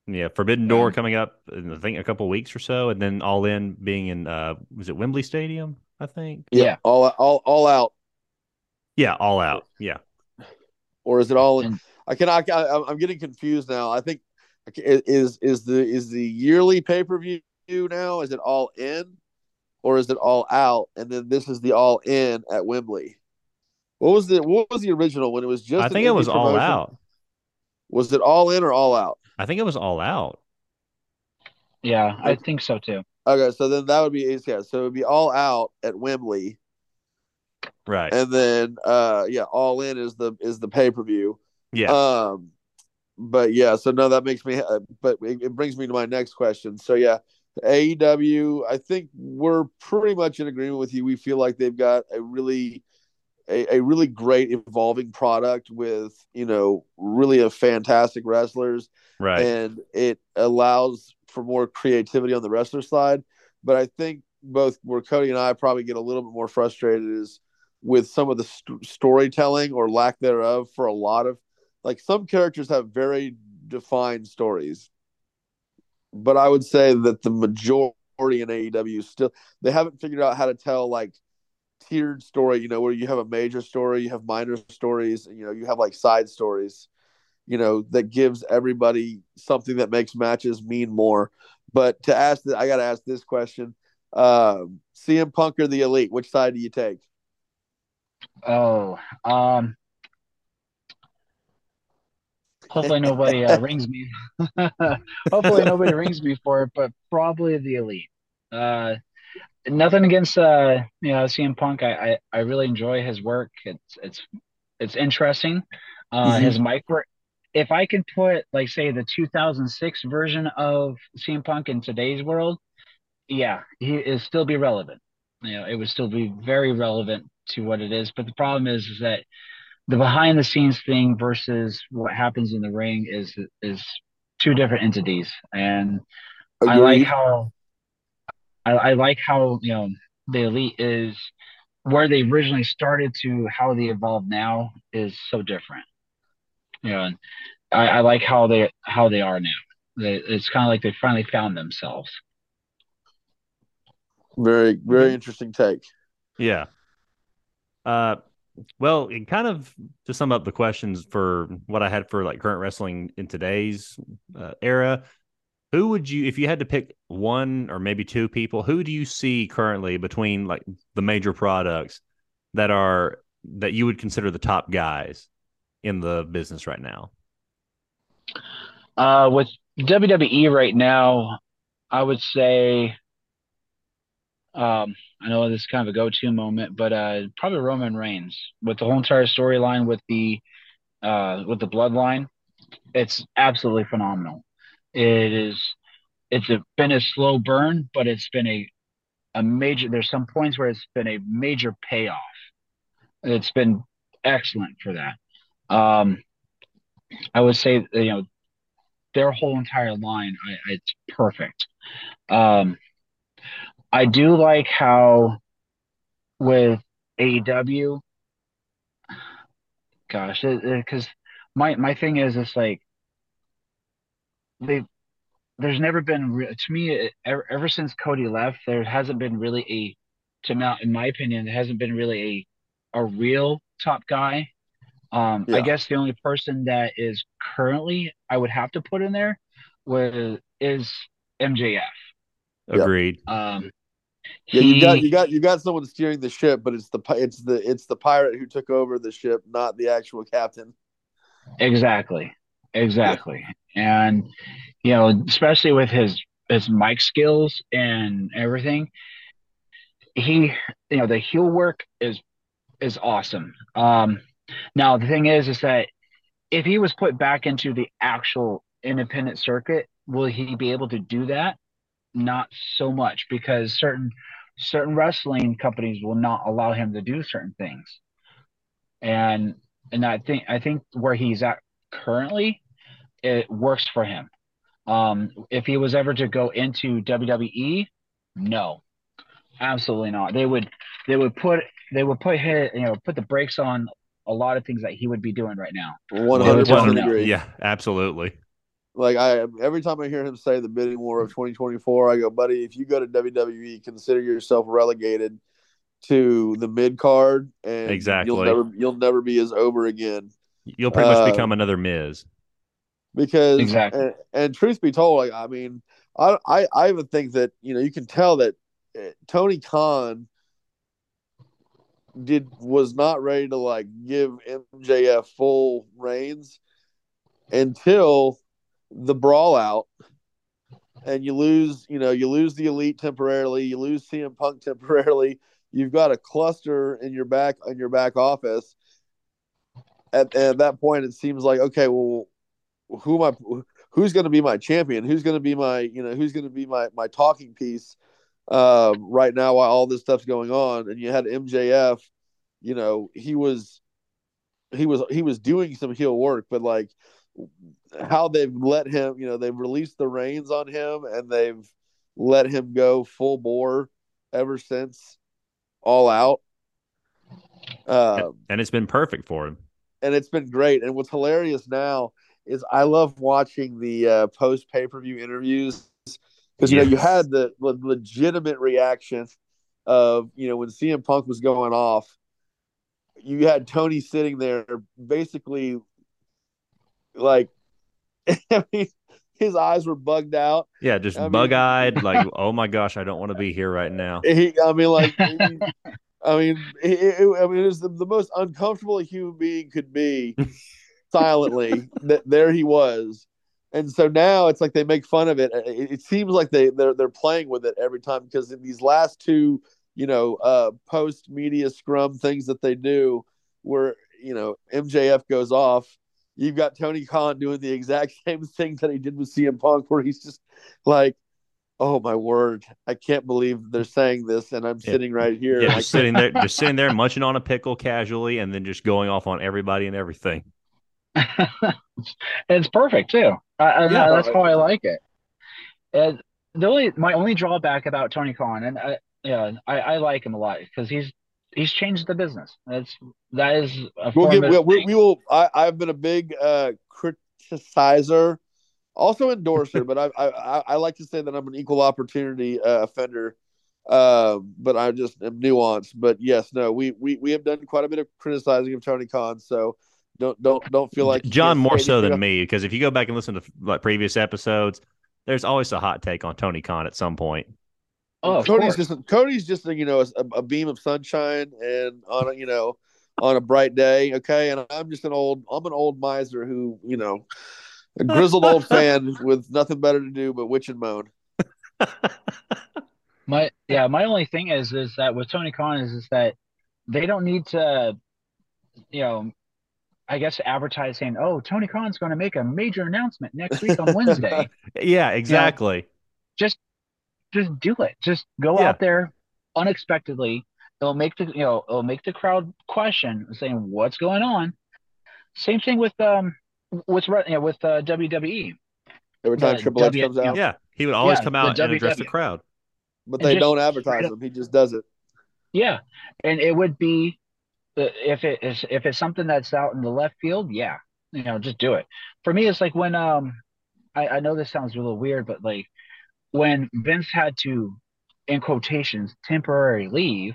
Yeah, Forbidden Door coming up in I think a couple weeks or so, and then All In being in uh was it Wembley Stadium? I think. Yeah, yeah. all all all out. Yeah, all out. Yeah. Or is it all? In, I cannot. I, I I'm getting confused now. I think is is the is the yearly pay per view now? Is it all in? or is it all out? And then this is the all in at Wembley. What was the what was the original when it was just? I think it was promotion? all out. Was it all in or all out? I think it was all out. Yeah, I think so too. Okay, so then that would be yeah, so it would be all out at Wembley. Right. And then uh yeah, all in is the is the pay-per-view. Yeah. Um but yeah, so no that makes me uh, but it, it brings me to my next question. So yeah, AEW, I think we're pretty much in agreement with you. We feel like they've got a really a, a, really great evolving product with, you know, really a fantastic wrestlers. Right. And it allows for more creativity on the wrestler side. But I think both where Cody and I probably get a little bit more frustrated is with some of the st- storytelling or lack thereof for a lot of like some characters have very defined stories but I would say that the majority in AEW still they haven't figured out how to tell like tiered story, you know, where you have a major story, you have minor stories, and you know, you have like side stories, you know, that gives everybody something that makes matches mean more. But to ask that, I got to ask this question: um, CM Punk or the Elite? Which side do you take? Oh, um, Hopefully nobody uh, rings me. Hopefully nobody rings me for it, but probably the elite. Uh, nothing against uh, you know CM Punk. I, I, I really enjoy his work. It's it's it's interesting. Uh, mm-hmm. His mic work. If I can put like say the 2006 version of CM Punk in today's world, yeah, he is still be relevant. You know, it would still be very relevant to what it is. But the problem is, is that the behind the scenes thing versus what happens in the ring is is two different entities, and Agreed. I like how I, I like how you know the elite is where they originally started to how they evolve now is so different. You know, and I, I like how they how they are now. They, it's kind of like they finally found themselves. Very, very interesting take. Yeah. Uh, well, it kind of to sum up the questions for what I had for like current wrestling in today's uh, era. Who would you, if you had to pick one or maybe two people, who do you see currently between like the major products that are that you would consider the top guys in the business right now? Uh, with WWE right now, I would say, um, I know this is kind of a go-to moment, but uh, probably Roman Reigns with the whole entire storyline with the uh, with the bloodline. It's absolutely phenomenal. It is. It's a, been a slow burn, but it's been a a major. There's some points where it's been a major payoff. It's been excellent for that. Um, I would say you know their whole entire line. I, it's perfect. Um, I do like how with AEW, gosh, because my my thing is it's like they there's never been to me ever, ever since Cody left there hasn't been really a to me in my opinion there hasn't been really a a real top guy. Um yeah. I guess the only person that is currently I would have to put in there was is MJF agreed. Um yeah, you got you got you got someone steering the ship, but it's the it's the it's the pirate who took over the ship, not the actual captain. Exactly, exactly, yeah. and you know, especially with his his mic skills and everything, he you know the heel work is is awesome. Um, now the thing is, is that if he was put back into the actual independent circuit, will he be able to do that? Not so much because certain certain wrestling companies will not allow him to do certain things. And and I think I think where he's at currently, it works for him. Um, if he was ever to go into WWE, no, absolutely not. They would they would put they would put his, you know put the brakes on a lot of things that he would be doing right now. One hundred percent agree. Yeah, absolutely. Like I every time I hear him say the bidding war of 2024, I go, buddy, if you go to WWE, consider yourself relegated to the mid card, and exactly you'll never you'll never be as over again. You'll pretty much uh, become another Miz. Because exactly, and, and, truth be told, like I mean, I, I I even think that you know you can tell that eh, Tony Khan did was not ready to like give MJF full reins until the brawl out and you lose, you know, you lose the elite temporarily, you lose CM Punk temporarily. You've got a cluster in your back in your back office. At, at that point, it seems like okay, well, who am I? Who's going to be my champion? Who's going to be my, you know, who's going to be my my talking piece uh, right now while all this stuff's going on? And you had MJF, you know, he was he was he was doing some heel work, but like how they've let him, you know, they've released the reins on him and they've let him go full bore ever since all out. Uh, and it's been perfect for him. And it's been great. And what's hilarious now is I love watching the uh, post pay per view interviews because you yes. know you had the, the legitimate reaction of you know when CM Punk was going off, you had Tony sitting there basically like I mean, his eyes were bugged out. Yeah, just bug eyed. like, oh my gosh, I don't want to be here right now. He, I mean, like, he, I mean, it, it, I mean, it was the, the most uncomfortable a human being could be. silently, that there he was, and so now it's like they make fun of it. It, it seems like they they're they're playing with it every time because in these last two, you know, uh, post media scrum things that they do, where you know MJF goes off you've got Tony Khan doing the exact same thing that he did with CM Punk, where he's just like, "Oh my word, I can't believe they're saying this," and I'm yeah. sitting right here, yeah, just sitting there, just sitting there munching on a pickle casually, and then just going off on everybody and everything. it's perfect too. I, Yeah. that's how I like it. And the only my only drawback about Tony Khan, and I, yeah, I, I like him a lot because he's he's changed the business. That's that is a We'll get. We, we, thing. we will. I, I've been a big uh, criticizer, also endorser, but I, I I- I like to say that I'm an equal opportunity uh, offender. Uh, but I just am nuanced. But yes, no, we, we we have done quite a bit of criticizing of Tony Khan. So don't don't don't feel like John more so than me because if you go back and listen to like previous episodes, there's always a hot take on Tony Khan at some point. Oh, Cody's just Cody's just a, you know a, a beam of sunshine and on a you know on a bright day. Okay, and I'm just an old I'm an old miser who you know a grizzled old fan with nothing better to do but witch and moan. My yeah, my only thing is is that with Tony Khan is is that they don't need to, you know, I guess advertise saying, "Oh, Tony Khan's going to make a major announcement next week on Wednesday." yeah, exactly. just do it. Just go Yeah. out there unexpectedly. It'll make the you know it'll make the crowd question, saying, "What's going on?" Same thing with um with re- you know, with uh, WWE. Every time The Triple H W- comes out, Yeah, he would always Yeah, come out and address the crowd. but they just don't advertise him. He just does it. Yeah, and it would be uh, if it is if it's something that's out in the left field, yeah, you know, just do it. For me, it's like when um, I, I know this sounds a little weird, but like when Vince had to, in quotations, temporary leave,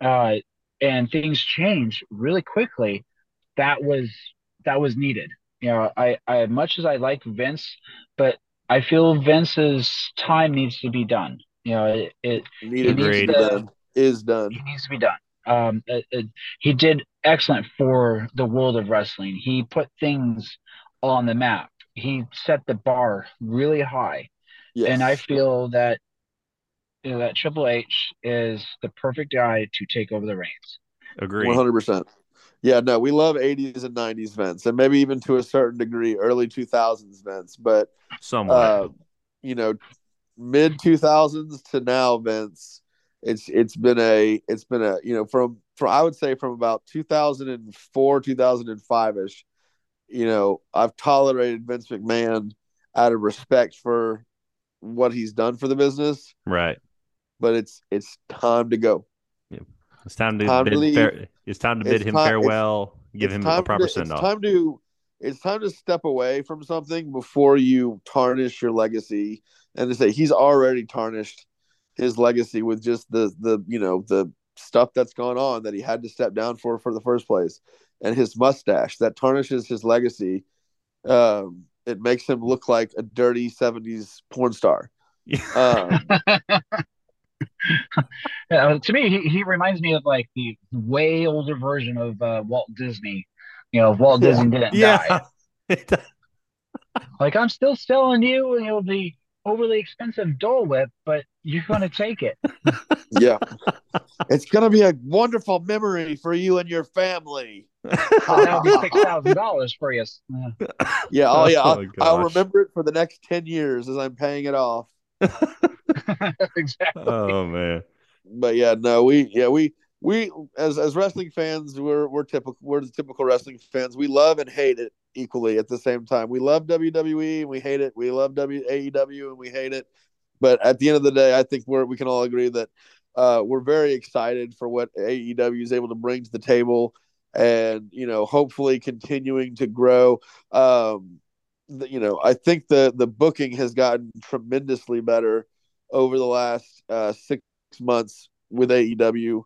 uh, and things changed really quickly. That was that was needed. You know, I I much as I like Vince, but I feel Vince's time needs to be done. You know, it, it Needed needs to done. Is done. he needs to be done. Um, it- it- he did excellent for the world of wrestling. He put things on the map. He set the bar really high, Yes. and I feel that you know, that Triple H is the perfect guy to take over the reins. Agree. One hundred percent. Yeah, no, we love '80s and '90s Vince, and maybe even to a certain degree early 2000s Vince. But Somewhat. uh, you know, mid 2000s to now, Vince, it's it's been a it's been a you know from from I would say from about 2004 2005 ish. You know, I've tolerated Vince McMahon out of respect for what he's done for the business, right. but it's it's time to go. It's time to Time to bid leave. fair, it's time to bid It's him time- farewell. Give him a proper to, send It's off. time to it's time to step away from something before you tarnish your legacy. And to say he's already tarnished his legacy with just the the you know the stuff that's gone on that he had to step down for for the first place, and his mustache that tarnishes his legacy. Um, it makes him look like a dirty '70s porn star. Um, Uh, to me, he, he reminds me of like the way older version of uh, Walt Disney. You know, Walt Yeah. Disney didn't die. yeah. Like I'm still selling you, you know, the overly expensive Dole Whip, but you're going to take it. yeah, it's gonna be a wonderful memory for you and your family. That'll be six thousand dollars for you. Yeah, oh yeah, Oh, I'll, I'll remember it for the next ten years as I'm paying it off. exactly. oh man. But yeah, no, we yeah we we as as wrestling fans, we're we're typical we're the typical wrestling fans. We love and hate it equally at the same time. We love WWE and we hate it. We love W AEW and we hate it. But at the end of the day, I think we're we can all agree that uh, we're very excited for what AEW is able to bring to the table, and you know, hopefully continuing to grow. Um, you know, I think the the booking has gotten tremendously better over the last uh, six months with AEW.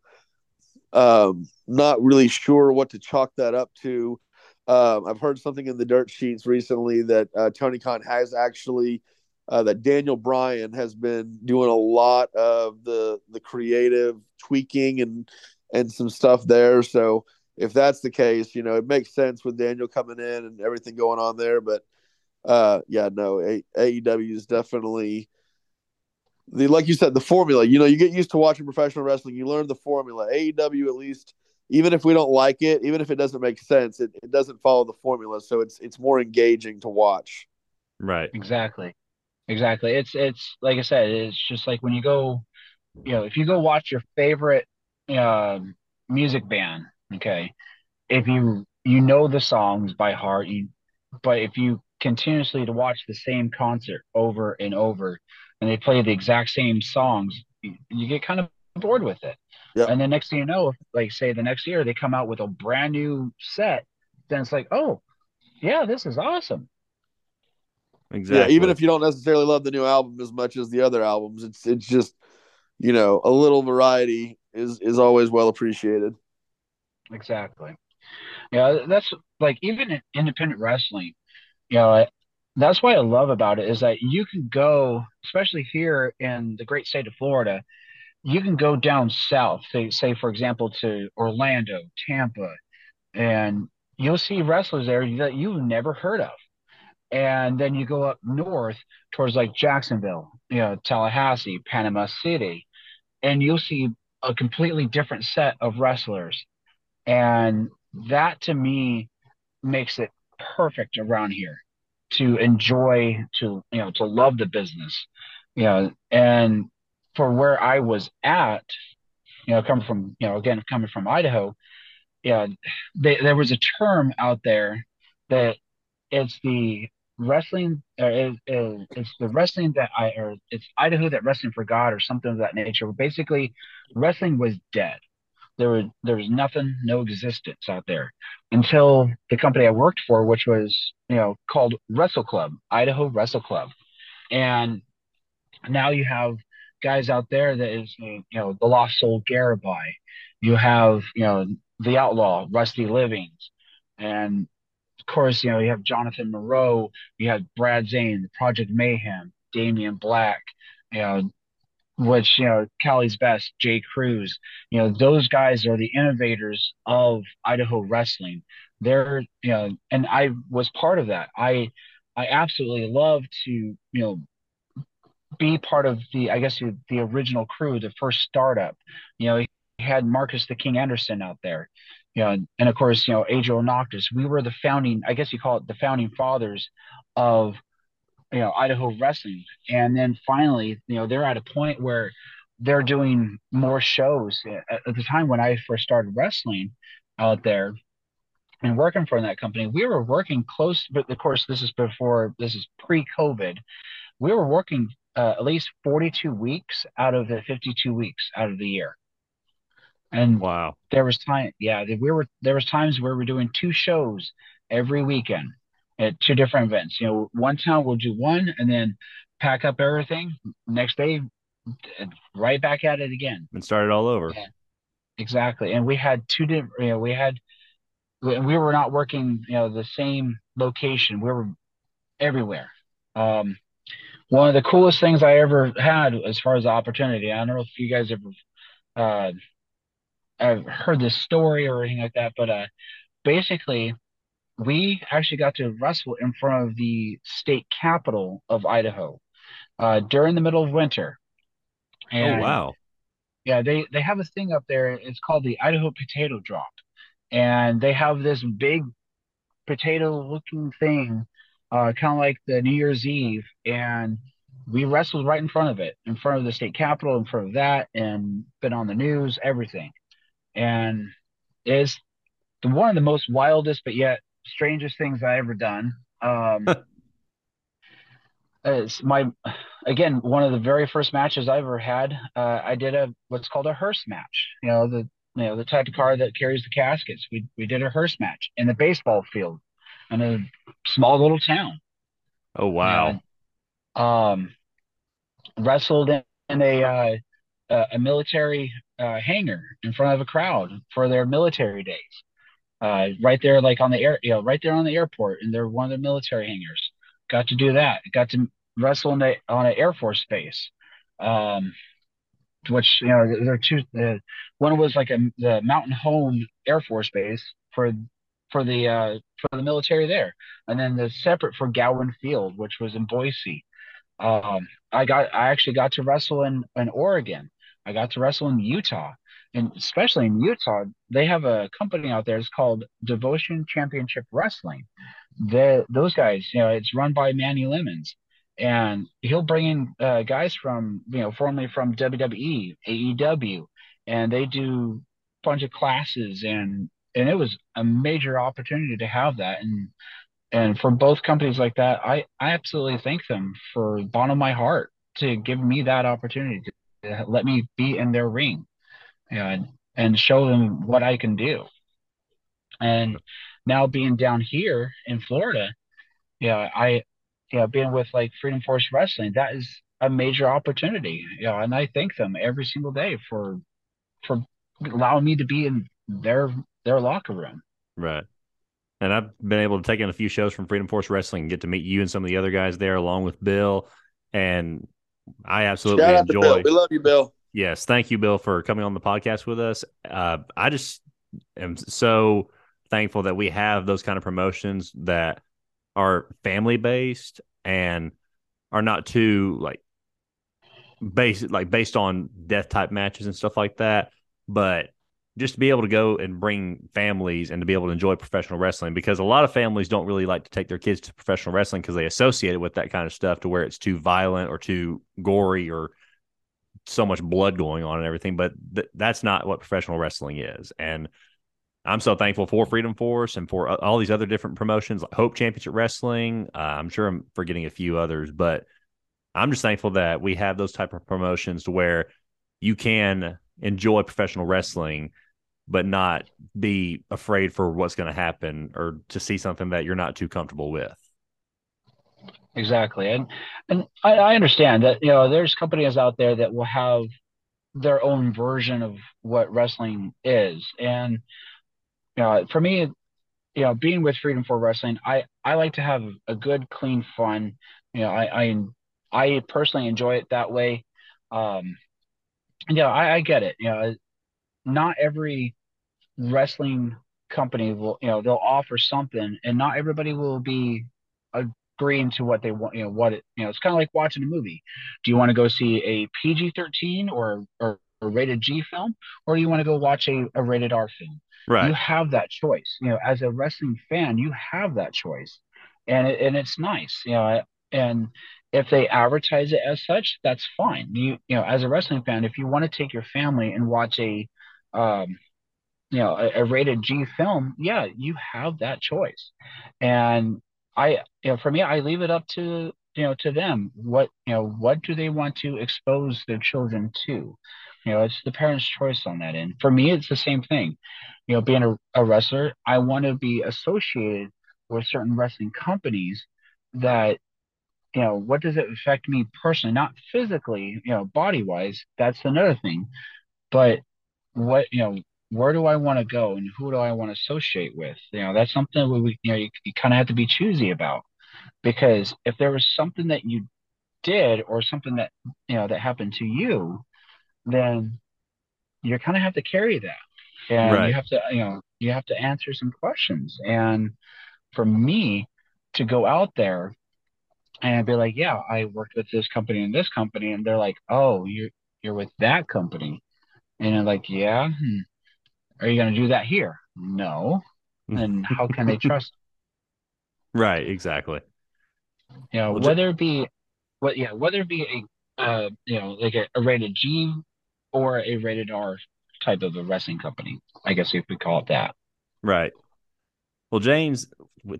Um, not really sure what to chalk that up to. Um, I've heard something in the dirt sheets recently that uh, Tony Khan has actually uh, that Daniel Bryan has been doing a lot of the the creative tweaking and and some stuff there. So if that's the case, you know, it makes sense with Daniel coming in and everything going on there. But uh, yeah, no, A- AEW is definitely the like you said the formula. You know, you get used to watching professional wrestling, you learn the formula. AEW at least. Even if we don't like it, even if it doesn't make sense, it, it doesn't follow the formula, so it's it's more engaging to watch. Right. Exactly. Exactly. It's it's like I said, it's just like when you go, you know, if you go watch your favorite um music band, okay, if you you know the songs by heart. You, but if you continuously to watch the same concert over and over, and they play the exact same songs, you, you get kind of bored with it. Yep. And then next thing you know, like say the next year they come out with a brand new set, then it's like, oh, yeah, this is awesome. Exactly. Yeah, even if you don't necessarily love the new album as much as the other albums, it's it's just you know a little variety is is always well appreciated. Exactly. Yeah, that's like even in independent wrestling, you know, that's what I love about it is that you can go, especially here in the great state of Florida, you can go down south, say, say for example, to Orlando, Tampa, and you'll see wrestlers there that you've never heard of. And then you go up north towards like Jacksonville, you know, Tallahassee, Panama City, and you'll see a completely different set of wrestlers. And that to me makes it perfect around here to enjoy to you know to love the business you know and for where i was at you know coming from you know again coming from idaho yeah they, there was a term out there that it's the wrestling uh, it, it, it's the wrestling that i or it's idaho that wrestling for God or something of that nature. Basically wrestling was dead there was there was nothing, no existence out there until the company I worked for, which was you know called Wrestle Club, Idaho Wrestle Club, and now you have guys out there that is uh, you know the Lost Soul Garibai, you have you know the Outlaw Rusty Livings, and of course you know you have Jonathan Moreau, you have Brad Zane, the Project Mayhem, Damian Black, you know which you know Cali's best, Jay Cruz, you know those guys are the innovators of Idaho wrestling. They're you know, and I was part of that. I I absolutely love to you know be part of the I guess the, the original crew, the first startup. You know, he had Marcus the King Anderson out there. You know, and of course, you know, Adriel Noctis. We were the founding, I guess you call it the founding fathers of you know Idaho wrestling, and then finally, you know, they're at a point where they're doing more shows. At, at the time when I first started wrestling out there and working for that company, we were working close. But of course, this is before this is pre-COVID. We were working uh, at least 42 weeks out of the 52 weeks out of the year. And wow, there was time. Yeah, we were there was times where we we're doing two shows every weekend at two different events. You know, one town we'll do one and then pack up everything. Next day, right back at it again. And start it all over. Yeah, exactly. And we had two different, you know, we had, we were not working, you know, the same location. We were everywhere. Um, one of the coolest things I ever had as far as the opportunity, I don't know if you guys ever uh, I've heard this story or anything like that, but uh, basically we actually got to wrestle in front of the state capital of Idaho uh, during the middle of winter. Oh, and, oh wow! Yeah, they they have a thing up there. It's called the Idaho Potato Drop, and they have this big potato-looking thing, uh, kind of like the New Year's Eve, and we wrestled right in front of it, in front of the state capitol, in front of that, and been on the news, everything, and it's the one of the most wildest, but yet strangest things I ever done. Um, it's my again one of the very first matches I ever had. Uh, I did a what's called a hearse match. You know the you know the type of car that carries the caskets. We we did a hearse match in the baseball field in a small little town. Oh wow! And, um, wrestled in, in a uh, a military uh, hangar in front of a crowd for their military days uh, right there, like on the air, you know, right there on the airport, and they're one of the military hangars. Got to do that. Got to wrestle on the on an Air Force base, um, which you know there are two. Uh, one was like a the Mountain Home Air Force Base for for the uh, for the military there, and then the separate for Gowen Field, which was in Boise. Um, I got I actually got to wrestle in in Oregon. I got to wrestle in Utah and especially in Utah, they have a company out there. It's called Devotion Championship Wrestling. The those guys, you know, it's run by Manny Lemons, and he'll bring in uh, guys from you know formerly from WWE, AEW, and they do a bunch of classes and and it was a major opportunity to have that and and for both companies like that i i absolutely thank them for bottom of my heart to give me that opportunity to, to let me be in their ring and and show them what i can do and now being down here in florida yeah i you know, being with like freedom force wrestling that is a major opportunity yeah and i thank them every single day for for allowing me to be in their their locker room. Right. And I've been able to take in a few shows from Freedom Force Wrestling and get to meet you and some of the other guys there, along with Bill. And I absolutely Shout enjoy. Bill. We love you, Bill. Yes, thank you, Bill, for coming on the podcast with us. Uh, I just am so thankful that we have those kind of promotions that are family based and are not too like based like based on death type matches and stuff like that. But just to be able to go and bring families and to be able to enjoy professional wrestling because a lot of families don't really like to take their kids to professional wrestling because they associate it with that kind of stuff to where it's too violent or too gory or so much blood going on and everything but th- that's not what professional wrestling is and i'm so thankful for freedom force and for all these other different promotions like hope championship wrestling uh, i'm sure i'm forgetting a few others but i'm just thankful that we have those type of promotions to where you can enjoy professional wrestling but not be afraid for what's going to happen or to see something that you're not too comfortable with. Exactly, and and I, I understand that you know there's companies out there that will have their own version of what wrestling is, and you know for me, you know being with Freedom Force Wrestling, I I like to have a good, clean fun. You know, I I, I personally enjoy it that way. Um, yeah, I, I get it. You know, not every wrestling company will, you know, they'll offer something, and not everybody will be agreeing to what they want. You know, what it, you know, it's kind of like watching a movie. Do you want to go see a PG thirteen or or a rated G film, or do you want to go watch a, a rated R film? Right. You have that choice. You know, as a wrestling fan, you have that choice, and it, and it's nice. You know, and if they advertise it as such, that's fine. You you know, as a wrestling fan, if you want to take your family and watch a um, you know, a, a rated G film, yeah, you have that choice. And I you know, for me, I leave it up to you know to them what you know what do they want to expose their children to you know it's the parents choice on that end for me it's the same thing you know being a, a wrestler i want to be associated with certain wrestling companies that you know, what does it affect me personally? Not physically, you know, body wise, that's another thing. But what, you know, where do I want to go and who do I want to associate with? You know, that's something we, you know, you, you kind of have to be choosy about because if there was something that you did or something that, you know, that happened to you, then you kind of have to carry that. And right. you have to, you know, you have to answer some questions. And for me to go out there and be like, yeah, I worked with this company and this company, and they're like, oh, you're you're with that company, and I'm like, yeah, hmm. Are you going to do that here? No, and how can they trust? Right, exactly. You know, well, whether it be, what, yeah, whether it be a, uh, you know, like a, a rated G or a rated R type of a wrestling company, I guess if we call it that. Right. Well, James,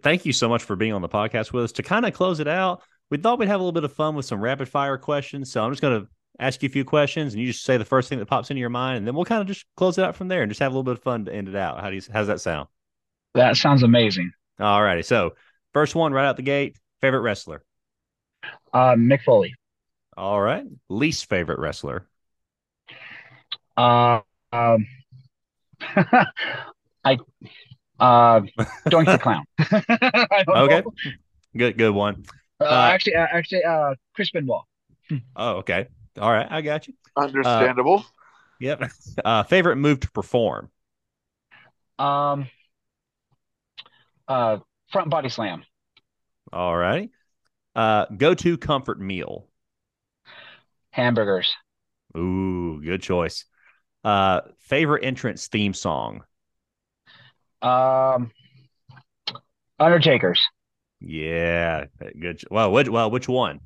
thank you so much for being on the podcast with us. To kind of close it out, we thought we'd have a little bit of fun with some rapid fire questions. So I'm just going to ask you a few questions, and you just say the first thing that pops into your mind, and then we'll kind of just close it out from there and just have a little bit of fun to end it out. How do you? How's that sound? That sounds amazing. All righty. So first one right out the gate. Favorite wrestler? Uh, Mick Foley. All right. Least favorite wrestler? Uh, um, I uh, Doink the Clown. okay. Know. Good, good one. Uh, uh, actually, uh, actually, uh, Chris Benoit. oh, okay. All right, I got you. Understandable. Uh, yep. Uh, favorite move to perform? Um. Uh, front body slam. All right. Uh, go to comfort meal. Hamburgers. Ooh, good choice. Uh, favorite entrance theme song. Um, Undertaker's. Yeah, good. Well, which well, which one?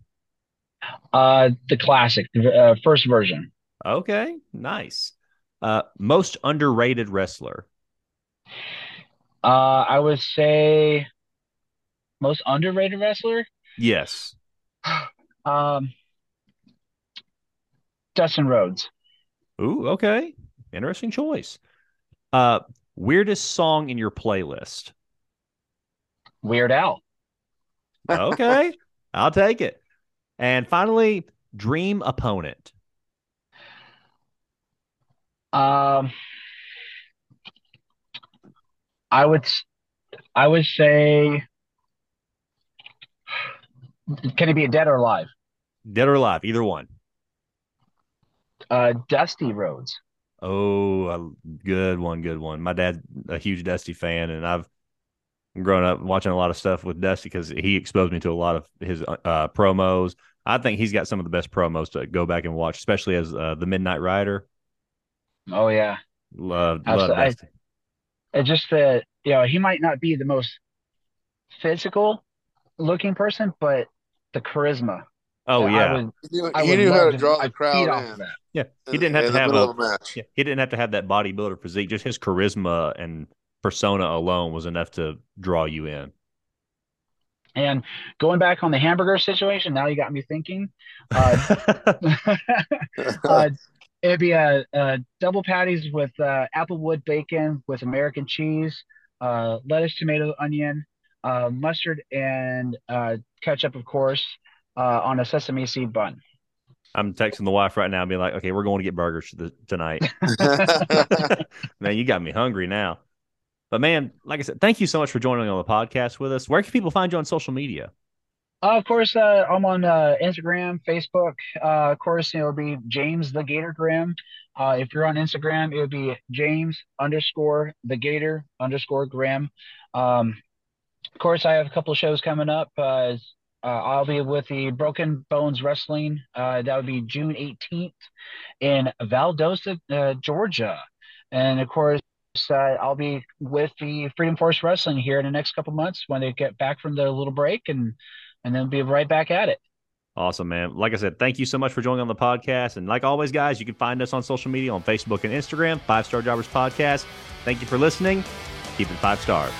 Uh, the classic, the uh, first version. Okay, nice. Uh, most underrated wrestler. Uh, I would say most underrated wrestler. Yes. Um, Dustin Rhodes. Ooh, okay. Interesting choice. Uh, weirdest song in your playlist. Weird Al. Okay, I'll take it. And finally, dream opponent. Um, I would, I would say, can it be a dead or alive? Dead or alive, either one. Uh, Dusty Rhodes. Oh, a good one, good one. My dad's a huge Dusty fan, and I've grown up watching a lot of stuff with Dusty because he exposed me to a lot of his uh, promos. I think he's got some of the best promos to go back and watch, especially as uh, the Midnight Rider. Oh yeah, love, love Dusty. I, just that you know he might not be the most physical looking person, but the charisma. Oh yeah, would, he knew, he knew how to draw the crowd in. Yeah, he didn't have to have a, a match. Yeah, he didn't have to have that bodybuilder physique. Just his charisma and persona alone was enough to draw you in. And going back on the hamburger situation, now you got me thinking. Uh, uh, it'd be a, a, double patties with uh, applewood bacon with American cheese, uh, lettuce, tomato, onion, uh, mustard, and uh, ketchup, of course, on a sesame seed bun. I'm texting the wife right now, being like, "Okay, we're going to get burgers tonight." Man, you got me hungry now. But man, like I said, thank you so much for joining on the podcast with us. Where can people find you on social media? Uh, of course, uh, I'm on uh, Instagram, Facebook. Uh, of course, it'll be James the Gator Grimm. Uh, if you're on Instagram, it would be James underscore the Gator underscore Grimm. Um, of course, I have a couple shows coming up. Uh, I'll be with the Broken Bones Wrestling. that would be June 18th in Valdosta, Georgia. And of course, uh, I'll be with the Freedom Force Wrestling here in the next couple months when they get back from their little break, and and then be right back at it. Awesome, man. Like I said, thank you so much for joining on the podcast. And like always, guys, you can find us on social media on Facebook and Instagram, Five Star Jobbers Podcast. Thank you for listening. Keep it five stars.